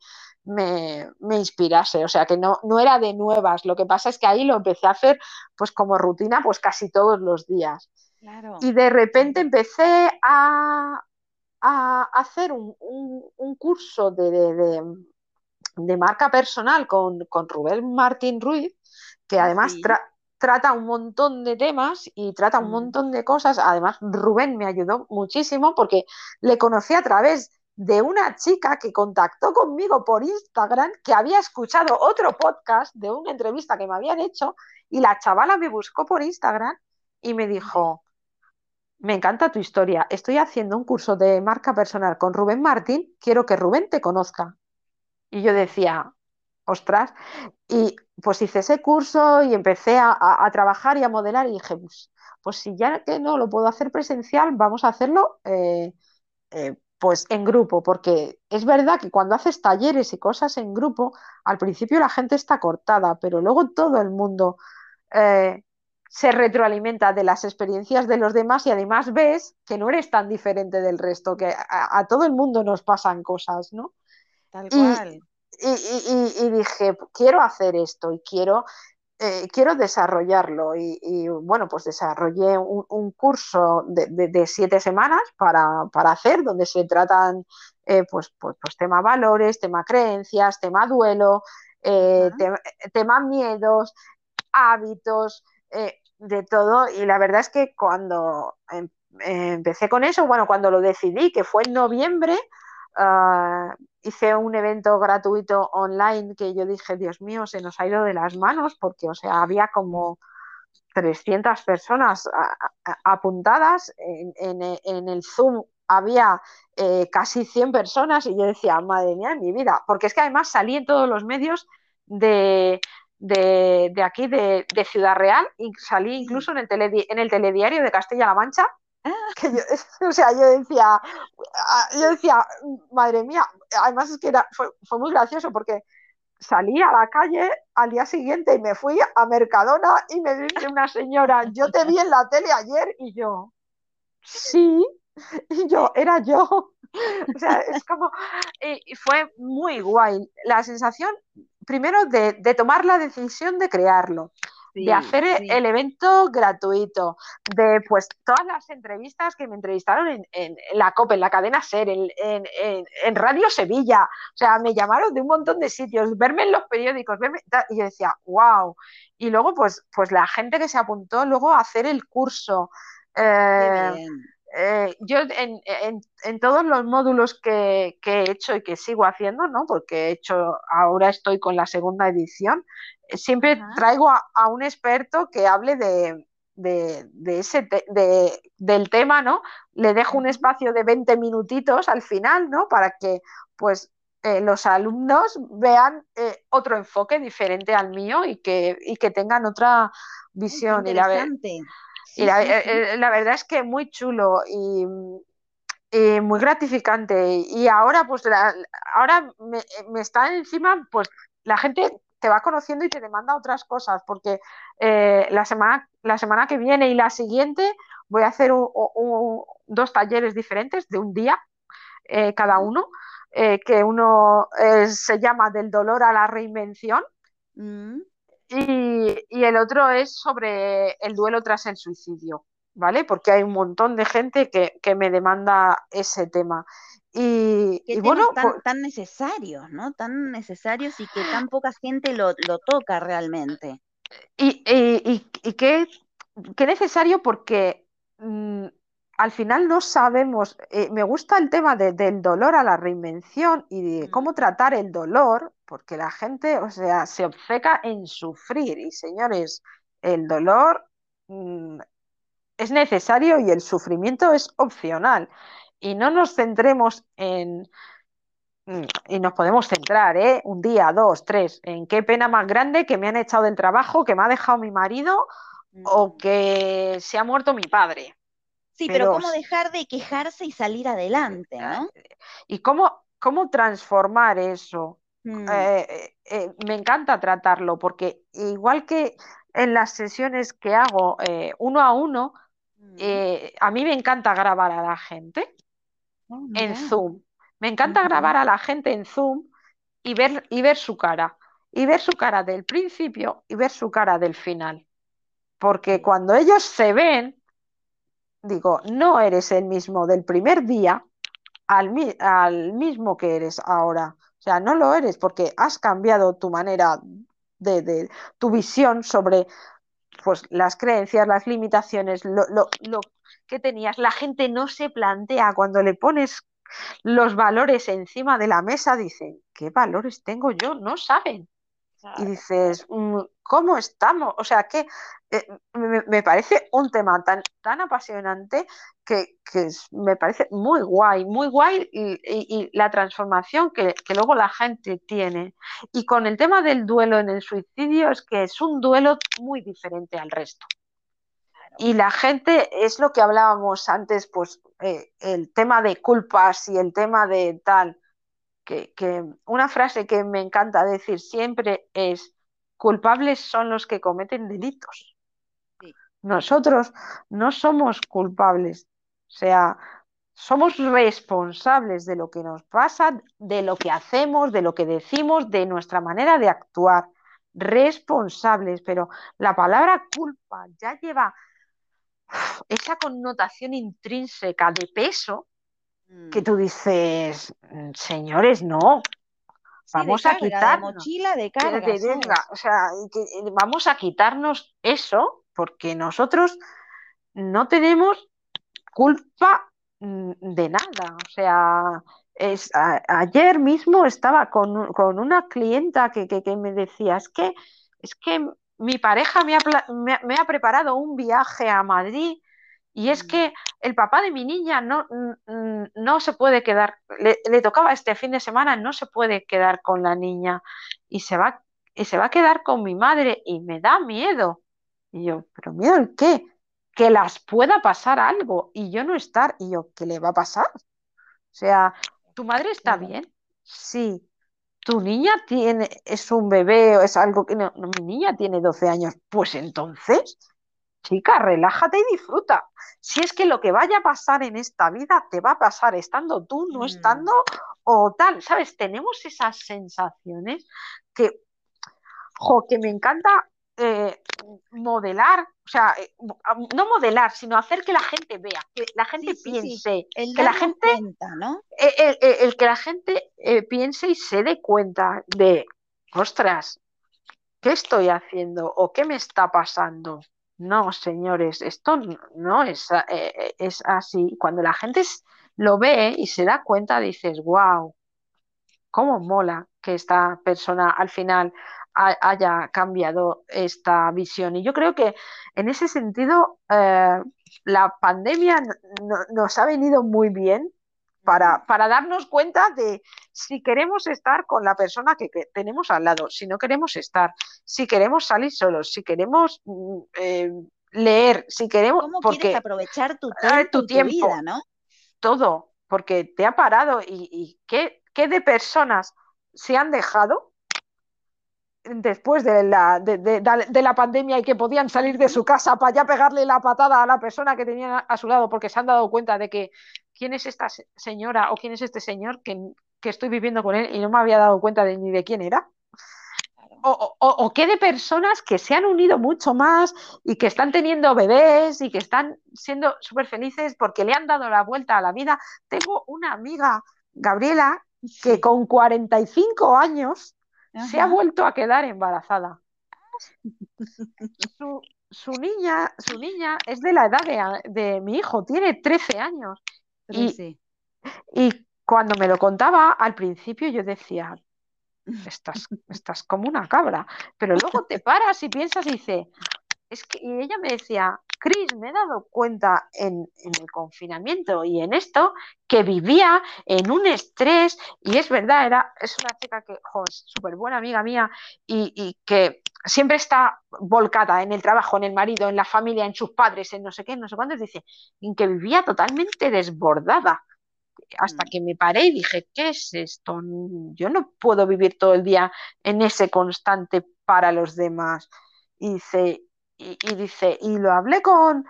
me, me, inspirase, o sea que no, no era de nuevas, lo que pasa es que ahí lo empecé a hacer pues como rutina pues casi todos los días. Y de repente empecé a, a hacer un, un, curso de, de, de, marca personal con, con, Rubén Martín Ruiz, que además trata un montón de temas y trata un mm. montón de cosas. Además, Rubén me ayudó muchísimo porque le conocí a través de una chica que contactó conmigo por Instagram, que había escuchado otro podcast de una entrevista que me habían hecho y la chavala me buscó por Instagram y me dijo, me encanta tu historia, estoy haciendo un curso de marca personal con Rubén Martín, quiero que Rubén te conozca. Y yo decía, ostras, y pues hice ese curso y empecé a, trabajar y a modelar y dije, pues, pues, si ya que no lo puedo hacer presencial, vamos a hacerlo eh, eh, pues en grupo, porque es verdad que cuando haces talleres y cosas en grupo, al principio la gente está cortada, pero luego todo el mundo eh, se retroalimenta de las experiencias de los demás y además ves que no eres tan diferente del resto, que a, todo el mundo nos pasan cosas, ¿no? Tal cual y, dije, quiero hacer esto y quiero, eh, quiero desarrollarlo. Y, bueno, pues desarrollé un, curso de, siete semanas para, hacer, donde se tratan eh, pues, pues, pues, tema valores, tema creencias, tema duelo, eh, tema, miedos, hábitos, de todo. Y la verdad es que cuando em, empecé con eso, bueno, cuando lo decidí, que fue en noviembre, Ah, hice un evento gratuito online que yo dije, Dios mío, se nos ha ido de las manos porque, o sea, había como 300 personas apuntadas en, el Zoom. Había eh, casi 100 personas y yo decía, madre mía, mi vida, porque es que además salí en todos los medios de, de, aquí, de, Ciudad Real, y salí incluso en el, en el telediario de Castilla-La Mancha, yo, o sea, yo decía, ah, yo decía, madre mía, además es que era, fue, muy gracioso porque salí a la calle al día siguiente y me fui a Mercadona y me dice una señora, yo te vi en la tele ayer y yo, sí, y yo, era yo. O sea, es como, y, fue muy guay. La sensación, primero, de, de tomar la decisión de crearlo de hacer el evento gratuito, de pues todas las entrevistas que me entrevistaron en, en, la COPE, en la cadena SER, en, en, Radio Sevilla, o sea, me llamaron de un montón de sitios, verme en los periódicos, verme, y yo decía, wow. Y luego, pues, pues la gente que se apuntó luego a hacer el curso. Eh, eh, yo en, en, todos los módulos que, que, he hecho y que sigo haciendo, ¿no? Porque he hecho, ahora estoy con la segunda edición, siempre traigo a, un experto que hable de, ese del tema, ¿no? Le dejo un espacio de 20 minutitos al final, ¿no? Para que pues eh, los alumnos vean eh, otro enfoque diferente al mío y que, que tengan otra visión. Y, la, y eh, la, verdad es que muy chulo y, muy gratificante. Y ahora, pues, ahora me, me está encima, pues, la gente te va conociendo y te demanda otras cosas, porque eh, la, semana, la semana que viene y la siguiente voy a hacer dos talleres diferentes de un día eh, cada uno, eh, que uno se llama del dolor a la reinvención mm. y, el otro es sobre el duelo tras el suicidio. ¿Vale? Porque hay un montón de gente que, que me demanda ese tema. Y, bueno, tan, tan, necesarios, ¿no? Tan necesarios y que tan poca gente lo, toca realmente. Y, y, qué, necesario porque mm, al final no sabemos, eh, me gusta el tema del dolor a la reinvención y de cómo tratar el dolor, porque la gente, o sea, se obceca en sufrir y señores, el dolor mm, es necesario y el sufrimiento es opcional y no nos centremos en, y nos podemos centrar, ¿eh? Un día, dos, tres, en qué pena más grande que me han echado del trabajo, que me ha dejado mi marido o Mm. que se ha muerto mi padre. Sí, pero Pero, cómo dejar de quejarse y salir adelante, eh, ¿no? ¿y cómo, cómo transformar eso? Mm, Eh, eh, eh, me encanta tratarlo porque igual que en las sesiones que hago uno a uno, mm. a mí me encanta grabar a la gente Oh, en. Zoom. Me encanta Ujú, grabar a la gente en Zoom y ver, y ver su cara. Y ver su cara del principio y ver su cara del final. Porque cuando ellos se ven, digo, no eres el mismo del primer día al, mi- al mismo que eres ahora. O sea, no lo eres porque has cambiado tu manera de, de- tu visión sobre pues, las creencias, las limitaciones, lo, lo, lo que tenías. La gente no se plantea cuando le pones los valores encima de la mesa, dicen, ¿qué valores tengo yo? No saben. Y dices, mm, ¿cómo estamos? O sea, que eh, me, me parece un tema tan, tan apasionante que, que me parece muy guay, muy guay y, y- y la transformación que, que luego la gente tiene. Y con el tema del duelo en el suicidio es que es un duelo muy diferente al resto. claro. Y la gente, es lo que hablábamos antes, pues eh, el tema de culpas y el tema de tal que, que una frase que me encanta decir siempre es, culpables son los que cometen delitos. Sí, Nosotros no somos culpables, o sea, somos responsables de lo que nos pasa, de lo que hacemos, de lo que decimos, de nuestra manera de actuar. Responsables, pero la palabra culpa ya lleva esa connotación intrínseca de peso que mm. tú dices, señores, no, Sí, de vamos a de quitarnos, mochila, de carga que venga, o sea, que, vamos a quitarnos eso porque nosotros no tenemos culpa mm, de nada. O sea, es, a- ayer mismo estaba con, con una clienta que, que- que me decía, es que, es que mi pareja me ha, pla- me ha- me ha preparado un viaje a Madrid y es Mm, que el papá de mi niña no, mm, no se puede quedar, le, le tocaba este fin de semana, no se puede quedar con la niña y se va, y se va a quedar con mi madre y me da miedo. Y yo, ¿pero miedo el qué? que las pueda pasar algo y yo no estar. Y yo, ¿qué le va a pasar? O sea, ¿tu madre está bien? Sí. ¿Tu niña tiene, es un bebé o es algo que no, no, mi niña tiene 12 años? Pues entonces, chica, relájate y disfruta. Si es que lo que vaya a pasar en esta vida te va a pasar estando tú, no estando Mm, o tal, ¿sabes? Tenemos esas sensaciones que jo, que me encanta eh, modelar, o sea, eh, no modelar, sino hacer que la gente vea, que la gente Sí, sí, sí. piense, El que la gente, cuenta, ¿no? eh, el que la gente eh, piense y se dé cuenta de, ostras, ¿qué estoy haciendo o qué me está pasando? No, señores, esto no es, eh, eh, es así. Cuando la gente lo ve y se da cuenta, dices, wow cómo mola que esta persona al final ha- haya cambiado esta visión. Y yo creo que en ese sentido eh, la pandemia nos ha venido muy bien para, para darnos cuenta de si queremos estar con la persona que, que tenemos al lado, si no queremos estar, si queremos salir solos, si queremos mm, eh, leer, si queremos, ¿Cómo quieres aprovechar tu tiempo tu tu vida, tiempo, ¿no? todo, porque te ha parado y, y ¿qué, qué de personas se han dejado después de la, de, de, de la pandemia y que podían salir de su casa para ya pegarle la patada a la persona que tenían a, a su lado porque se han dado cuenta de que quién es esta señora o quién es este señor que, que estoy viviendo con él y no me había dado cuenta de ni de quién era. O, o, o, qué de personas que se han unido mucho más y que están teniendo bebés y que están siendo súper felices porque le han dado la vuelta a la vida. Tengo una amiga, Gabriela, que con 45 años se ha vuelto a quedar embarazada. Su, su, niña, su niña es de la edad de, de mi hijo, tiene 13 años. Y, y cuando me lo contaba, al principio yo decía, estás, estás como una cabra, pero luego te paras y piensas y dices, es que y ella me decía, Cris, me he dado cuenta en, el confinamiento y en esto que vivía en un estrés y es verdad, era, es una chica que es súper buena amiga mía y, que siempre está volcada en el trabajo, en el marido, en la familia, en sus padres, en no sé qué, no sé cuántos, dice, en que vivía totalmente desbordada hasta mm. que me paré y dije, ¿qué es esto? Yo no puedo vivir todo el día en ese constante para los demás. Y dice, y, dice, y lo hablé con,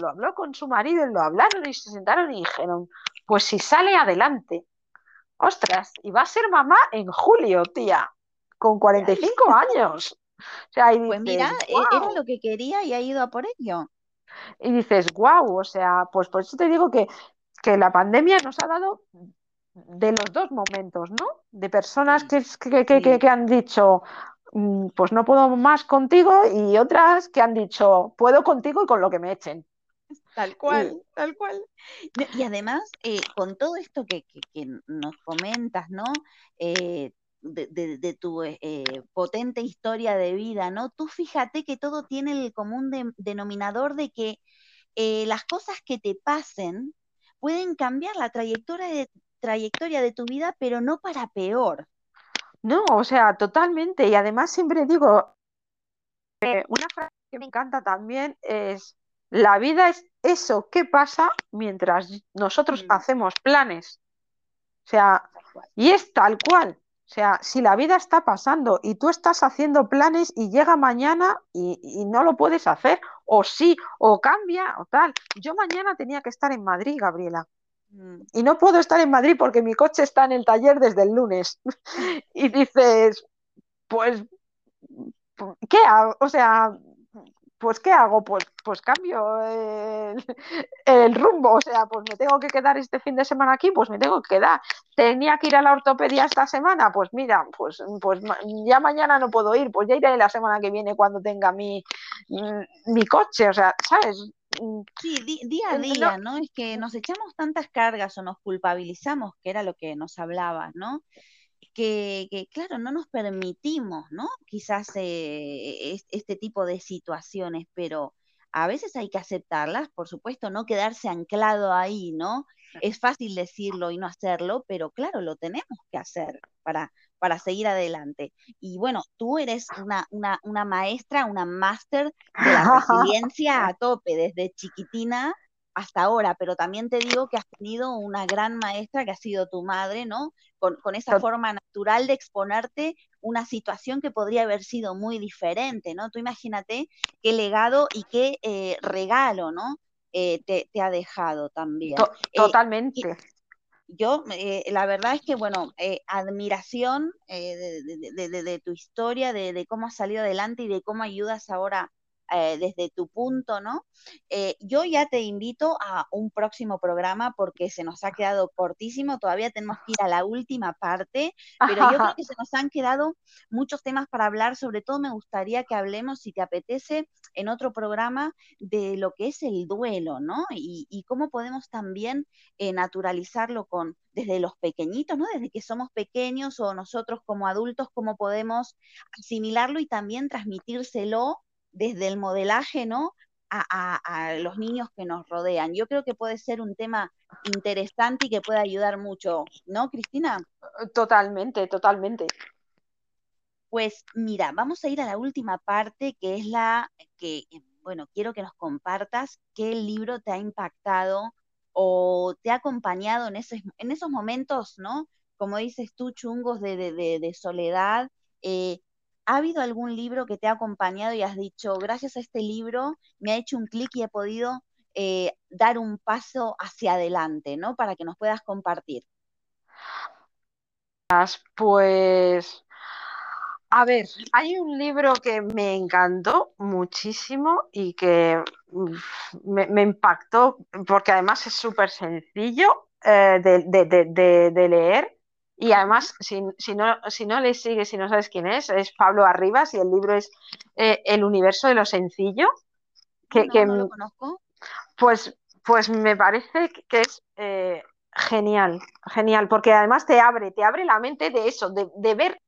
lo habló con su marido y lo hablaron y se sentaron y dijeron, pues si sale adelante. Ostras, y va a ser mamá en julio, tía, con 45 años. O sea, pues mira, e-, era lo que quería y ha ido a por ello. Y dices, wow, o sea, pues por eso te digo que, que la pandemia nos ha dado de los dos momentos, ¿no? De personas que, que, que, han dicho, Mm, pues no puedo más contigo y otras que han dicho, puedo contigo y con lo que me echen. Tal cual, tal cual. Y además, eh, con todo esto que, nos comentas, ¿no? Eh, de, tu eh, potente historia de vida, ¿no? Tú fíjate que todo tiene el común denominador de que las cosas que te pasen pueden cambiar la trayectoria de, trayectoria de tu vida, pero no para peor. No, o sea, totalmente. Y además siempre digo, eh, una frase que me encanta también es, la vida es eso que pasa mientras nosotros mm. hacemos planes. O sea, y es tal cual. O sea, si la vida está pasando y tú estás haciendo planes y llega mañana y, y, no lo puedes hacer, o sí, o cambia, o tal. Yo mañana tenía que estar en Madrid, Gabriela. Mm. Y no puedo estar en Madrid porque mi coche está en el taller desde el lunes. y dices, pues, ¿qué hago? O sea, pues ¿qué hago? Pues, pues cambio el, rumbo, o sea, pues me tengo que quedar este fin de semana aquí, pues me tengo que quedar. Tenía que ir a la ortopedia esta semana, pues mira, pues, pues ya mañana no puedo ir, pues ya iré la semana que viene cuando tenga mi, mi coche, o sea, ¿sabes? Mm, sí, día a día, ¿no? Es que nos echamos tantas cargas o nos culpabilizamos, que era lo que nos hablaba, ¿no? Que, claro, no nos permitimos, ¿no? Quizás eh, este tipo de situaciones, pero a veces hay que aceptarlas, por supuesto, no quedarse anclado ahí, ¿no? Es fácil decirlo y no hacerlo, pero claro, lo tenemos que hacer para, para seguir adelante. Y bueno, tú eres una, una, una maestra, una máster de la resiliencia a tope, desde chiquitina hasta ahora, pero también te digo que has tenido una gran maestra que ha sido tu madre, ¿no? Con, esa forma natural de exponerte una situación que podría haber sido muy diferente, ¿no? Tú imagínate qué legado y qué eh, regalo, ¿no? Eh, te, ha dejado también. Eh, totalmente yo, la verdad es que, bueno, admiración eh, de, tu historia, de, cómo has salido adelante y de cómo ayudas ahora eh, desde tu punto, ¿no? Eh, yo ya te invito a un próximo programa porque se nos ha quedado cortísimo, todavía tenemos que ir a la última parte, pero yo creo que se nos han quedado muchos temas para hablar, sobre todo me gustaría que hablemos, si te apetece, en otro programa de lo que es el duelo, ¿no? Y, cómo podemos también eh, naturalizarlo con desde los pequeñitos, ¿no? Desde que somos pequeños o nosotros como adultos, cómo podemos asimilarlo y también transmitírselo desde el modelaje, ¿no? A, los niños que nos rodean. Yo creo que puede ser un tema interesante y que puede ayudar mucho, ¿no, Cristina? Totalmente, totalmente. Pues mira, vamos a ir a la última parte, que es la que, bueno, quiero que nos compartas qué libro te ha impactado o te ha acompañado en esos, en esos momentos, ¿no? Como dices tú, chungos de, de, soledad, eh, ¿Ha habido algún libro que te ha acompañado y has dicho, gracias a este libro me ha hecho un clic y he podido eh, dar un paso hacia adelante, ¿no? Para que nos puedas compartir. Pues, a ver, hay un libro que me encantó muchísimo y que me, impactó porque además es súper sencillo eh, de leer y además, si, no, si no le sigues, si no sabes quién es, es Pablo Arribas y el libro es eh, El universo de lo sencillo. Que, no, lo conozco. Pues, pues me parece que es eh, genial, genial, porque además te abre, te abre la mente de eso, de, de ver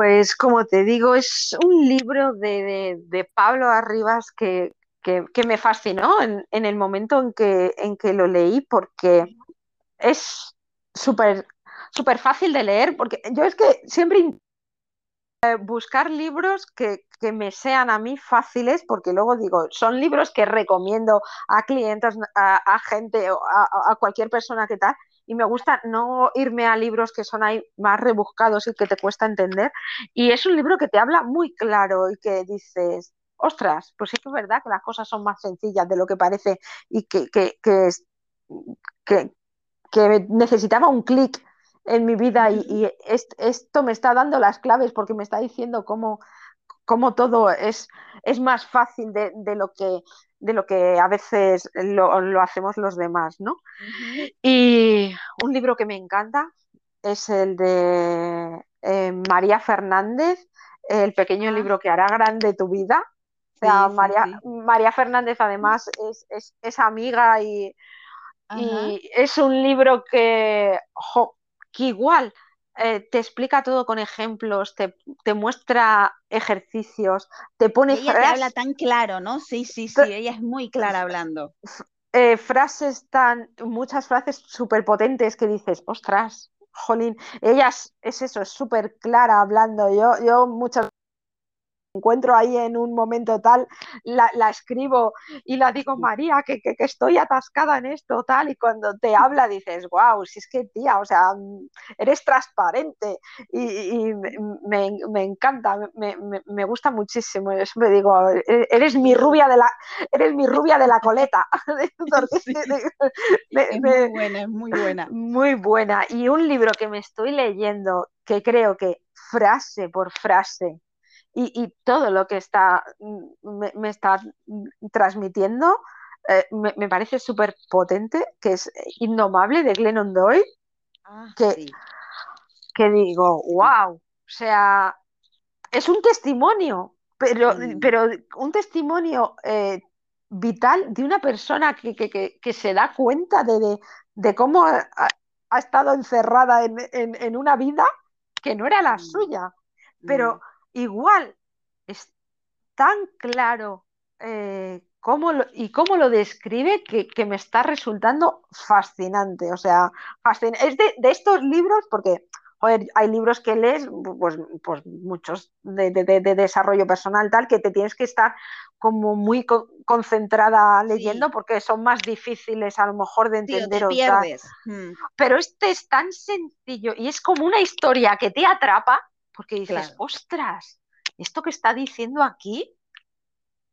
Pues como te digo, es un libro de, Pablo Arribas que, me fascinó en, el momento en que, en que lo leí porque es súper fácil de leer, porque yo es que siempre eh, buscar libros que, me sean a mí fáciles, porque luego digo, son libros que recomiendo a clientes, a, gente, a, a, cualquier persona que tal, y me gusta no irme a libros que son ahí más rebuscados y que te cuesta entender. Y es un libro que te habla muy claro y que dices, ostras, pues sí que es verdad que las cosas son más sencillas de lo que parece y que, que, que, que necesitaba un clic en mi vida y, esto me está dando las claves porque me está diciendo cómo, cómo todo es, es más fácil de, lo que, de lo que a veces lo, hacemos los demás, ¿no? Y un libro que me encanta es el de eh, María Fernández, El pequeño ah. libro que hará grande tu vida. O sea, María, María Fernández además es, amiga y, y, es un libro que, que igual eh, te explica todo con ejemplos, te, muestra ejercicios, te pone... ella te habla tan claro, ¿no? Sí, sí, sí, ella es muy clara hablando. Eh, frases tan, muchas frases súper potentes que dices, ostras, jolín, ella es, es eso, es súper clara hablando. Yo, yo muchas encuentro ahí en un momento tal, la, escribo y la digo, María, que, estoy atascada en esto, tal, y cuando te habla dices, wow, si es que tía, o sea, eres transparente y, me, encanta, me, gusta muchísimo. Yo siempre digo, e, eres mi rubia de la, eres mi rubia de la coleta. es muy buena, es muy buena. Muy buena. Y un libro que me estoy leyendo que creo que frase por frase y, todo lo que está, mm, me, está transmitiendo eh, me, parece súper potente, que es Indomable de Glennon Doyle, ah, que, que digo, wow, o sea, es un testimonio, pero, pero un testimonio eh, vital de una persona que, se da cuenta de, cómo ha, estado encerrada en, una vida que no era la suya, pero mm igual es tan claro eh, cómo y cómo lo describe que, me está resultando fascinante. O sea, es de, estos libros, porque hay libros que lees, pues, pues muchos de, desarrollo personal, tal, que te tienes que estar como muy concentrada leyendo porque son más difíciles a lo mejor de entender. o pierdes. Hmm. Pero este es tan sencillo y es como una historia que te atrapa porque dices, ostras, esto que está diciendo aquí,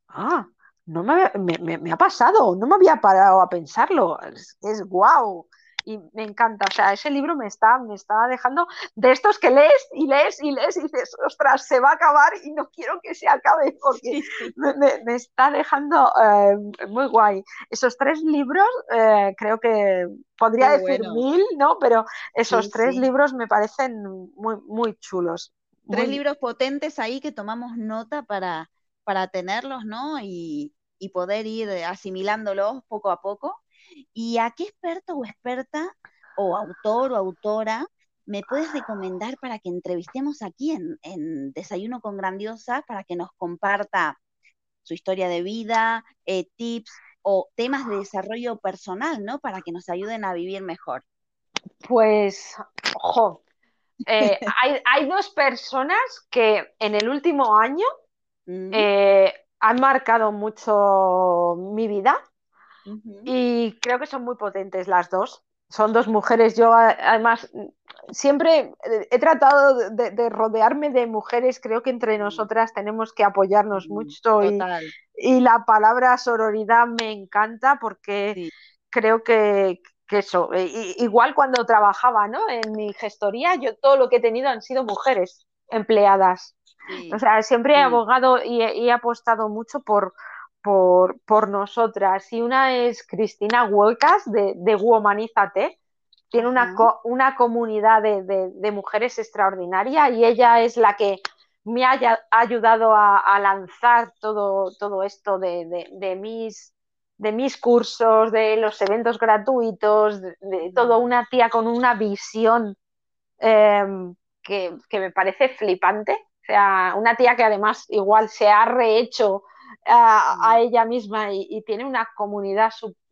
ah, no me, me, ha pasado, no me había parado a pensarlo, es, es guau y me encanta. O sea, ese libro me está, me está dejando de estos que lees y lees y lees y dices, ostras, se va a acabar y no quiero que se acabe porque me, está dejando eh, muy guay. Esos tres libros, eh, creo que podría decir mil, ¿no? Pero esos tres libros me parecen muy, muy chulos. Tres libros potentes ahí que tomamos nota para, para tenerlos, ¿no? Y, y poder ir asimilándolos poco a poco. ¿Y a qué experto o experta o autor o autora me puedes recomendar para que entrevistemos aquí en, Desayuno con Grandiosa para que nos comparta su historia de vida, eh, tips o temas de desarrollo personal, ¿no? Para que nos ayuden a vivir mejor. Pues, ojo, eh, hay, dos personas que en el último año mm. eh, han marcado mucho mi vida y creo que son muy potentes las dos. Son dos mujeres. Yo, además, siempre he tratado de, rodearme de mujeres. Creo que entre nosotras tenemos que apoyarnos mucho. Y, la palabra sororidad me encanta porque creo que, eso, igual cuando trabajaba ¿no? en mi gestoría, yo todo lo que he tenido han sido mujeres empleadas. O sea, siempre he abogado y he apostado mucho por, por, nosotras. Y una es Cristina Huecas de, de Womanízate. Tiene una, una comunidad de, mujeres extraordinaria y ella es la que me ha ayudado a, lanzar todo, todo esto de, mis, de mis cursos, de los eventos gratuitos, de, todo una tía con una visión em, que, me parece flipante. O sea, una tía que además igual se ha rehecho a, ella misma y, tiene una comunidad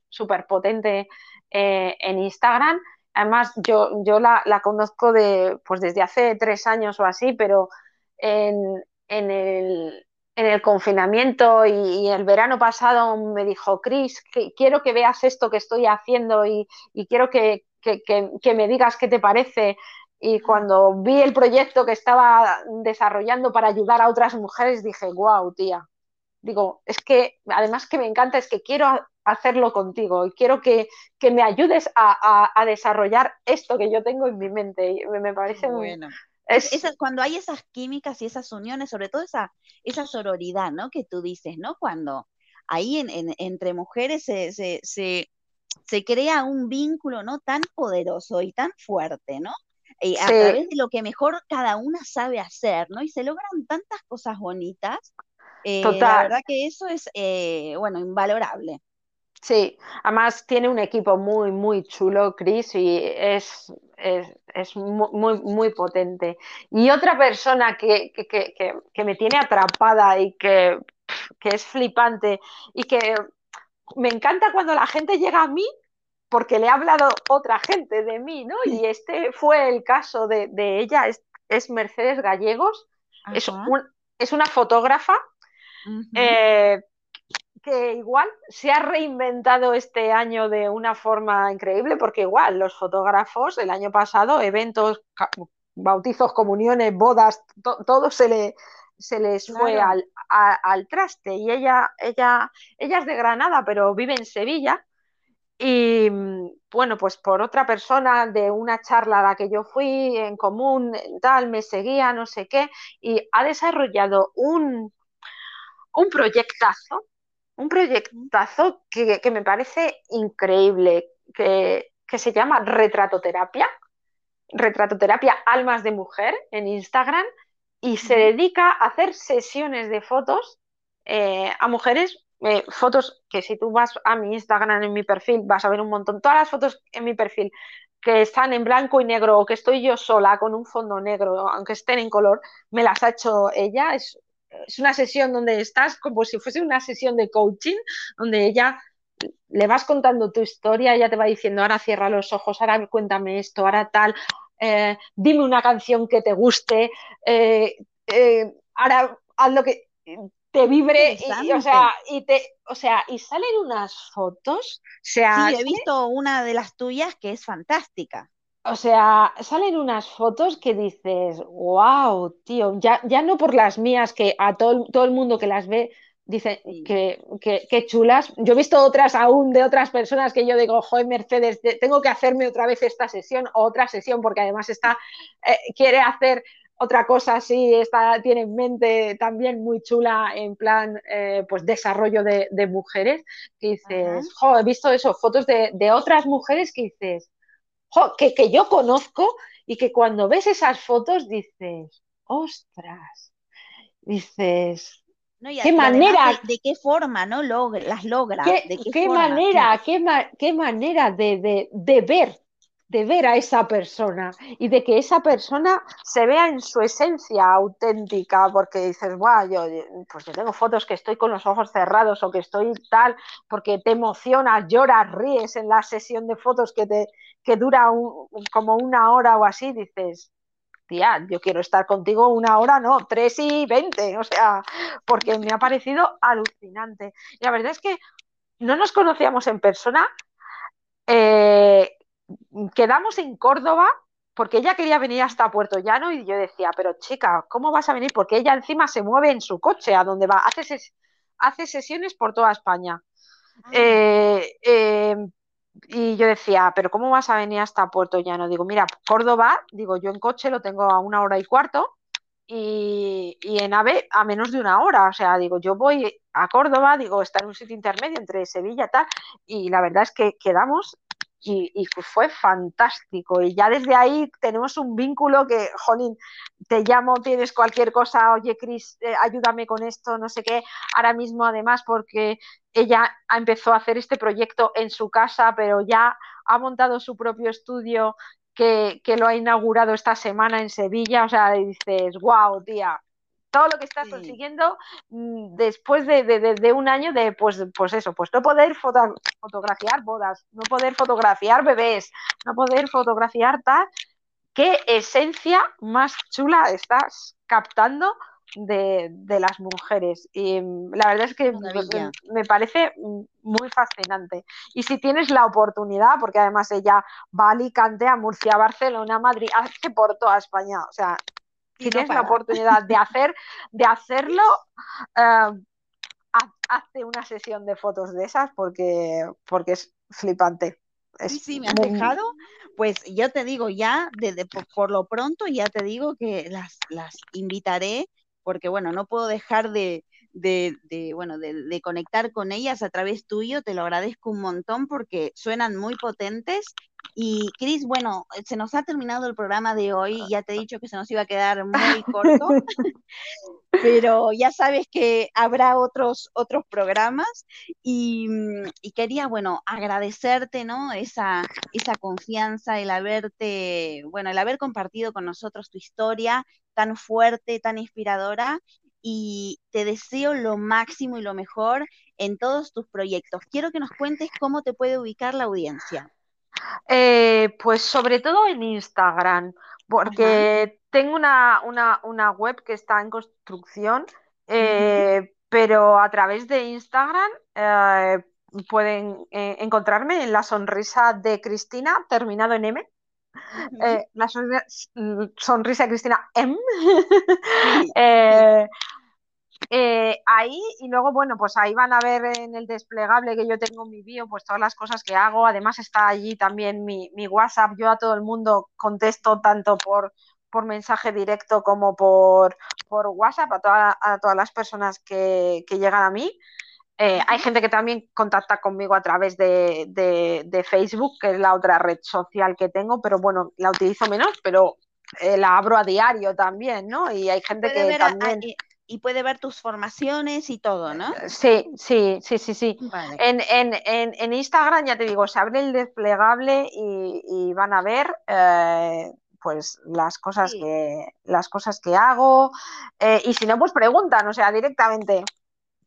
súper potente eh, en Instagram. Además, yo, yo la, conozco de, pues desde hace tres años o así, pero en, el, en el confinamiento y, el verano pasado me dijo, Cris, quiero que veas esto que estoy haciendo y, quiero que, me digas qué te parece. Y cuando vi el proyecto que estaba desarrollando para ayudar a otras mujeres, dije, wow, tía. Digo, es que además que me encanta, es que quiero hacerlo contigo y quiero que, me ayudes a, desarrollar esto que yo tengo en mi mente. Y me, parece bueno. Es... cuando hay esas químicas y esas uniones, sobre todo esa, esa sororidad, ¿no? Que tú dices, ¿no? Cuando ahí en, entre mujeres se, se, se, crea un vínculo, ¿no? Tan poderoso y tan fuerte, ¿no? Y a través de lo que mejor cada una sabe hacer, ¿no? Y se logran tantas cosas bonitas. Eh, la verdad que eso es, eh, bueno, invalorable. Sí, además tiene un equipo muy, muy chulo, Chris, y es, es, muy, muy potente. Y otra persona que, me tiene atrapada y que, es flipante y que me encanta cuando la gente llega a mí porque le ha hablado otra gente de mí, ¿no? Y este fue el caso de, ella, es, Mercedes Gallegos, es, es, una fotógrafa que igual se ha reinventado este año de una forma increíble, porque igual los fotógrafos el año pasado, eventos, bautizos, comuniones, bodas, todo se le se les fue al, al, traste y ella, ella, ella es de Granada, pero vive en Sevilla. Y bueno, pues por otra persona de una charla a la que yo fui en común, tal, me seguía, no sé qué, y ha desarrollado un, un proyectazo un proyectazo que, me parece increíble, que, se llama Retratoterapia, Retratoterapia Almas de Mujer en Instagram, y se dedica a hacer sesiones de fotos eh, a mujeres, eh, fotos que si tú vas a mi Instagram, en mi perfil, vas a ver un montón, todas las fotos en mi perfil que están en blanco y negro o que estoy yo sola con un fondo negro, aunque estén en color, me las ha hecho ella. Es es una sesión donde estás como si fuese una sesión de coaching, donde ella le vas contando tu historia, ella te va diciendo, ahora cierra los ojos, ahora cuéntame esto, ahora tal, eh, dime una canción que te guste, eh, eh, ahora haz lo que te vibre y, o sea, y te, o sea, y salen unas fotos. sí, he visto una de las tuyas que es fantástica. O sea, salen unas fotos que dices, wow, tío, ya, ya no por las mías, que a todo, todo el mundo que las ve dice que, que, chulas. Yo he visto otras aún de otras personas que yo digo, joder, Mercedes, tengo que hacerme otra vez esta sesión o otra sesión, porque además está, eh, quiere hacer otra cosa así, está, tiene en mente también muy chula en plan eh, pues desarrollo de, mujeres, que dices, joder, he visto eso, fotos de, de otras mujeres que dices, que, yo conozco y que cuando ves esas fotos dices, ostras, dices, qué manera. De, qué forma, ¿no? las logra. Qué, qué, manera, qué, qué, manera de, de, ver, de ver a esa persona y de que esa persona se vea en su esencia auténtica, porque dices, guau, yo, pues yo tengo fotos que estoy con los ojos cerrados o que estoy tal, porque te emocionas, lloras, ríes en la sesión de fotos que te, que dura como una hora o así, dices, tía, yo quiero estar contigo una hora, no, tres y veinte, o sea, porque me ha parecido alucinante. Y la verdad es que no nos conocíamos en persona, eh, quedamos en Córdoba porque ella quería venir hasta Puerto Llano y yo decía, pero chica, ¿cómo vas a venir? Porque ella encima se mueve en su coche a donde va, hace, hace sesiones por toda España. Ah. Eh, eh, y yo decía, pero ¿cómo vas a venir hasta Puerto Llano? Digo, mira, Córdoba, digo, yo en coche lo tengo a una hora y cuarto y, en AVE a menos de una hora. O sea, digo, yo voy a Córdoba, digo, está en un sitio intermedio entre Sevilla y tal, y la verdad es que quedamos y, fue fantástico. Y ya desde ahí tenemos un vínculo que, jolín, te llamo, tienes cualquier cosa, oye, Cris, eh, ayúdame con esto, no sé qué. Ahora mismo, además, porque ella empezó a hacer este proyecto en su casa, pero ya ha montado su propio estudio que, lo ha inaugurado esta semana en Sevilla, o sea, dices, wow, tía, todo lo que estás consiguiendo mm, después de, un año de, pues, pues eso, pues no poder fotografiar bodas, no poder fotografiar bebés, no poder fotografiar tal, qué esencia más chula estás captando de, las mujeres. Y mm, la verdad es que me parece muy fascinante. Y si tienes la oportunidad, porque además ella va a Alicante, a Murcia, a Barcelona, a Madrid, hace por toda España. O sea, si tienes la oportunidad de hacer, de hacerlo, eh, hazte una sesión de fotos de esas porque, porque es flipante. sí, sí, me has dejado. Pues yo te digo ya, desde por, lo pronto, ya te digo que las, las invitaré porque bueno, no puedo dejar de, bueno, de, conectar con ellas a través tuyo, te lo agradezco un montón porque suenan muy potentes. Y Cris, bueno, se nos ha terminado el programa de hoy, ya te he dicho que se nos iba a quedar muy corto, pero ya sabes que habrá otros, otros programas y, y, quería, bueno, agradecerte, ¿no? Esa, esa confianza, el haberte, bueno, el haber compartido con nosotros tu historia tan fuerte, tan inspiradora y te deseo lo máximo y lo mejor en todos tus proyectos. Quiero que nos cuentes cómo te puede ubicar la audiencia. Eh, pues sobre todo en Instagram, porque tengo una, web que está en construcción, eh, pero a través de Instagram eh, pueden encontrarme en la sonrisa de Cristina, terminado en M. La mm, sonrisa, de Cristina M. Eh, ahí y luego, bueno, pues ahí van a ver en el desplegable que yo tengo mi bio, pues todas las cosas que hago. Además está allí también mi, WhatsApp. Yo a todo el mundo contesto tanto por, por mensaje directo como por, por WhatsApp a, a todas las personas que, que llegan a mí. Eh, hay gente que también contacta conmigo a través de, Facebook, que es la otra red social que tengo, pero bueno, la utilizo menos, pero eh, la abro a diario también, ¿no? Y hay gente que también... y puede ver tus formaciones y todo, ¿no? Eh, sí, sí, sí, sí, sí. En, Instagram, ya te digo, se abre el desplegable y, van a ver pues las cosas que las cosas que hago y si no pues preguntan o sea directamente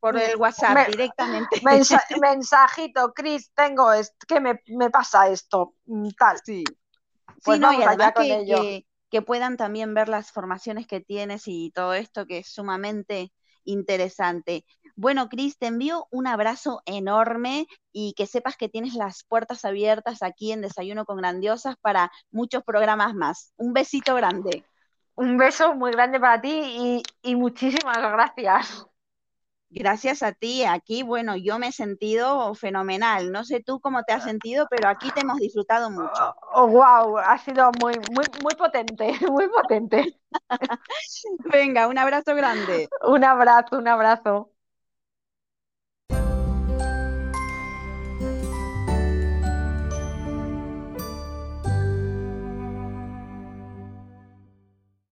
por el WhatsApp directamente. mensajito, Cris, tengo esto, ¿qué me, pasa esto? Mm, tal. Sí. Pues no, allá con que, Que, puedan también ver las formaciones que tienes y todo esto que es sumamente interesante. Bueno, Cris, te envío un abrazo enorme y que sepas que tienes las puertas abiertas aquí en Desayuno con Grandiosas para muchos programas más. Un besito grande. Un beso muy grande para ti y, y muchísimas gracias. Gracias a ti, aquí, bueno, yo me he sentido fenomenal. No sé tú cómo te has sentido, pero aquí te hemos disfrutado mucho. Oh, wow, ha sido muy, muy, muy potente, muy potente. Venga, un abrazo grande. Un abrazo, un abrazo.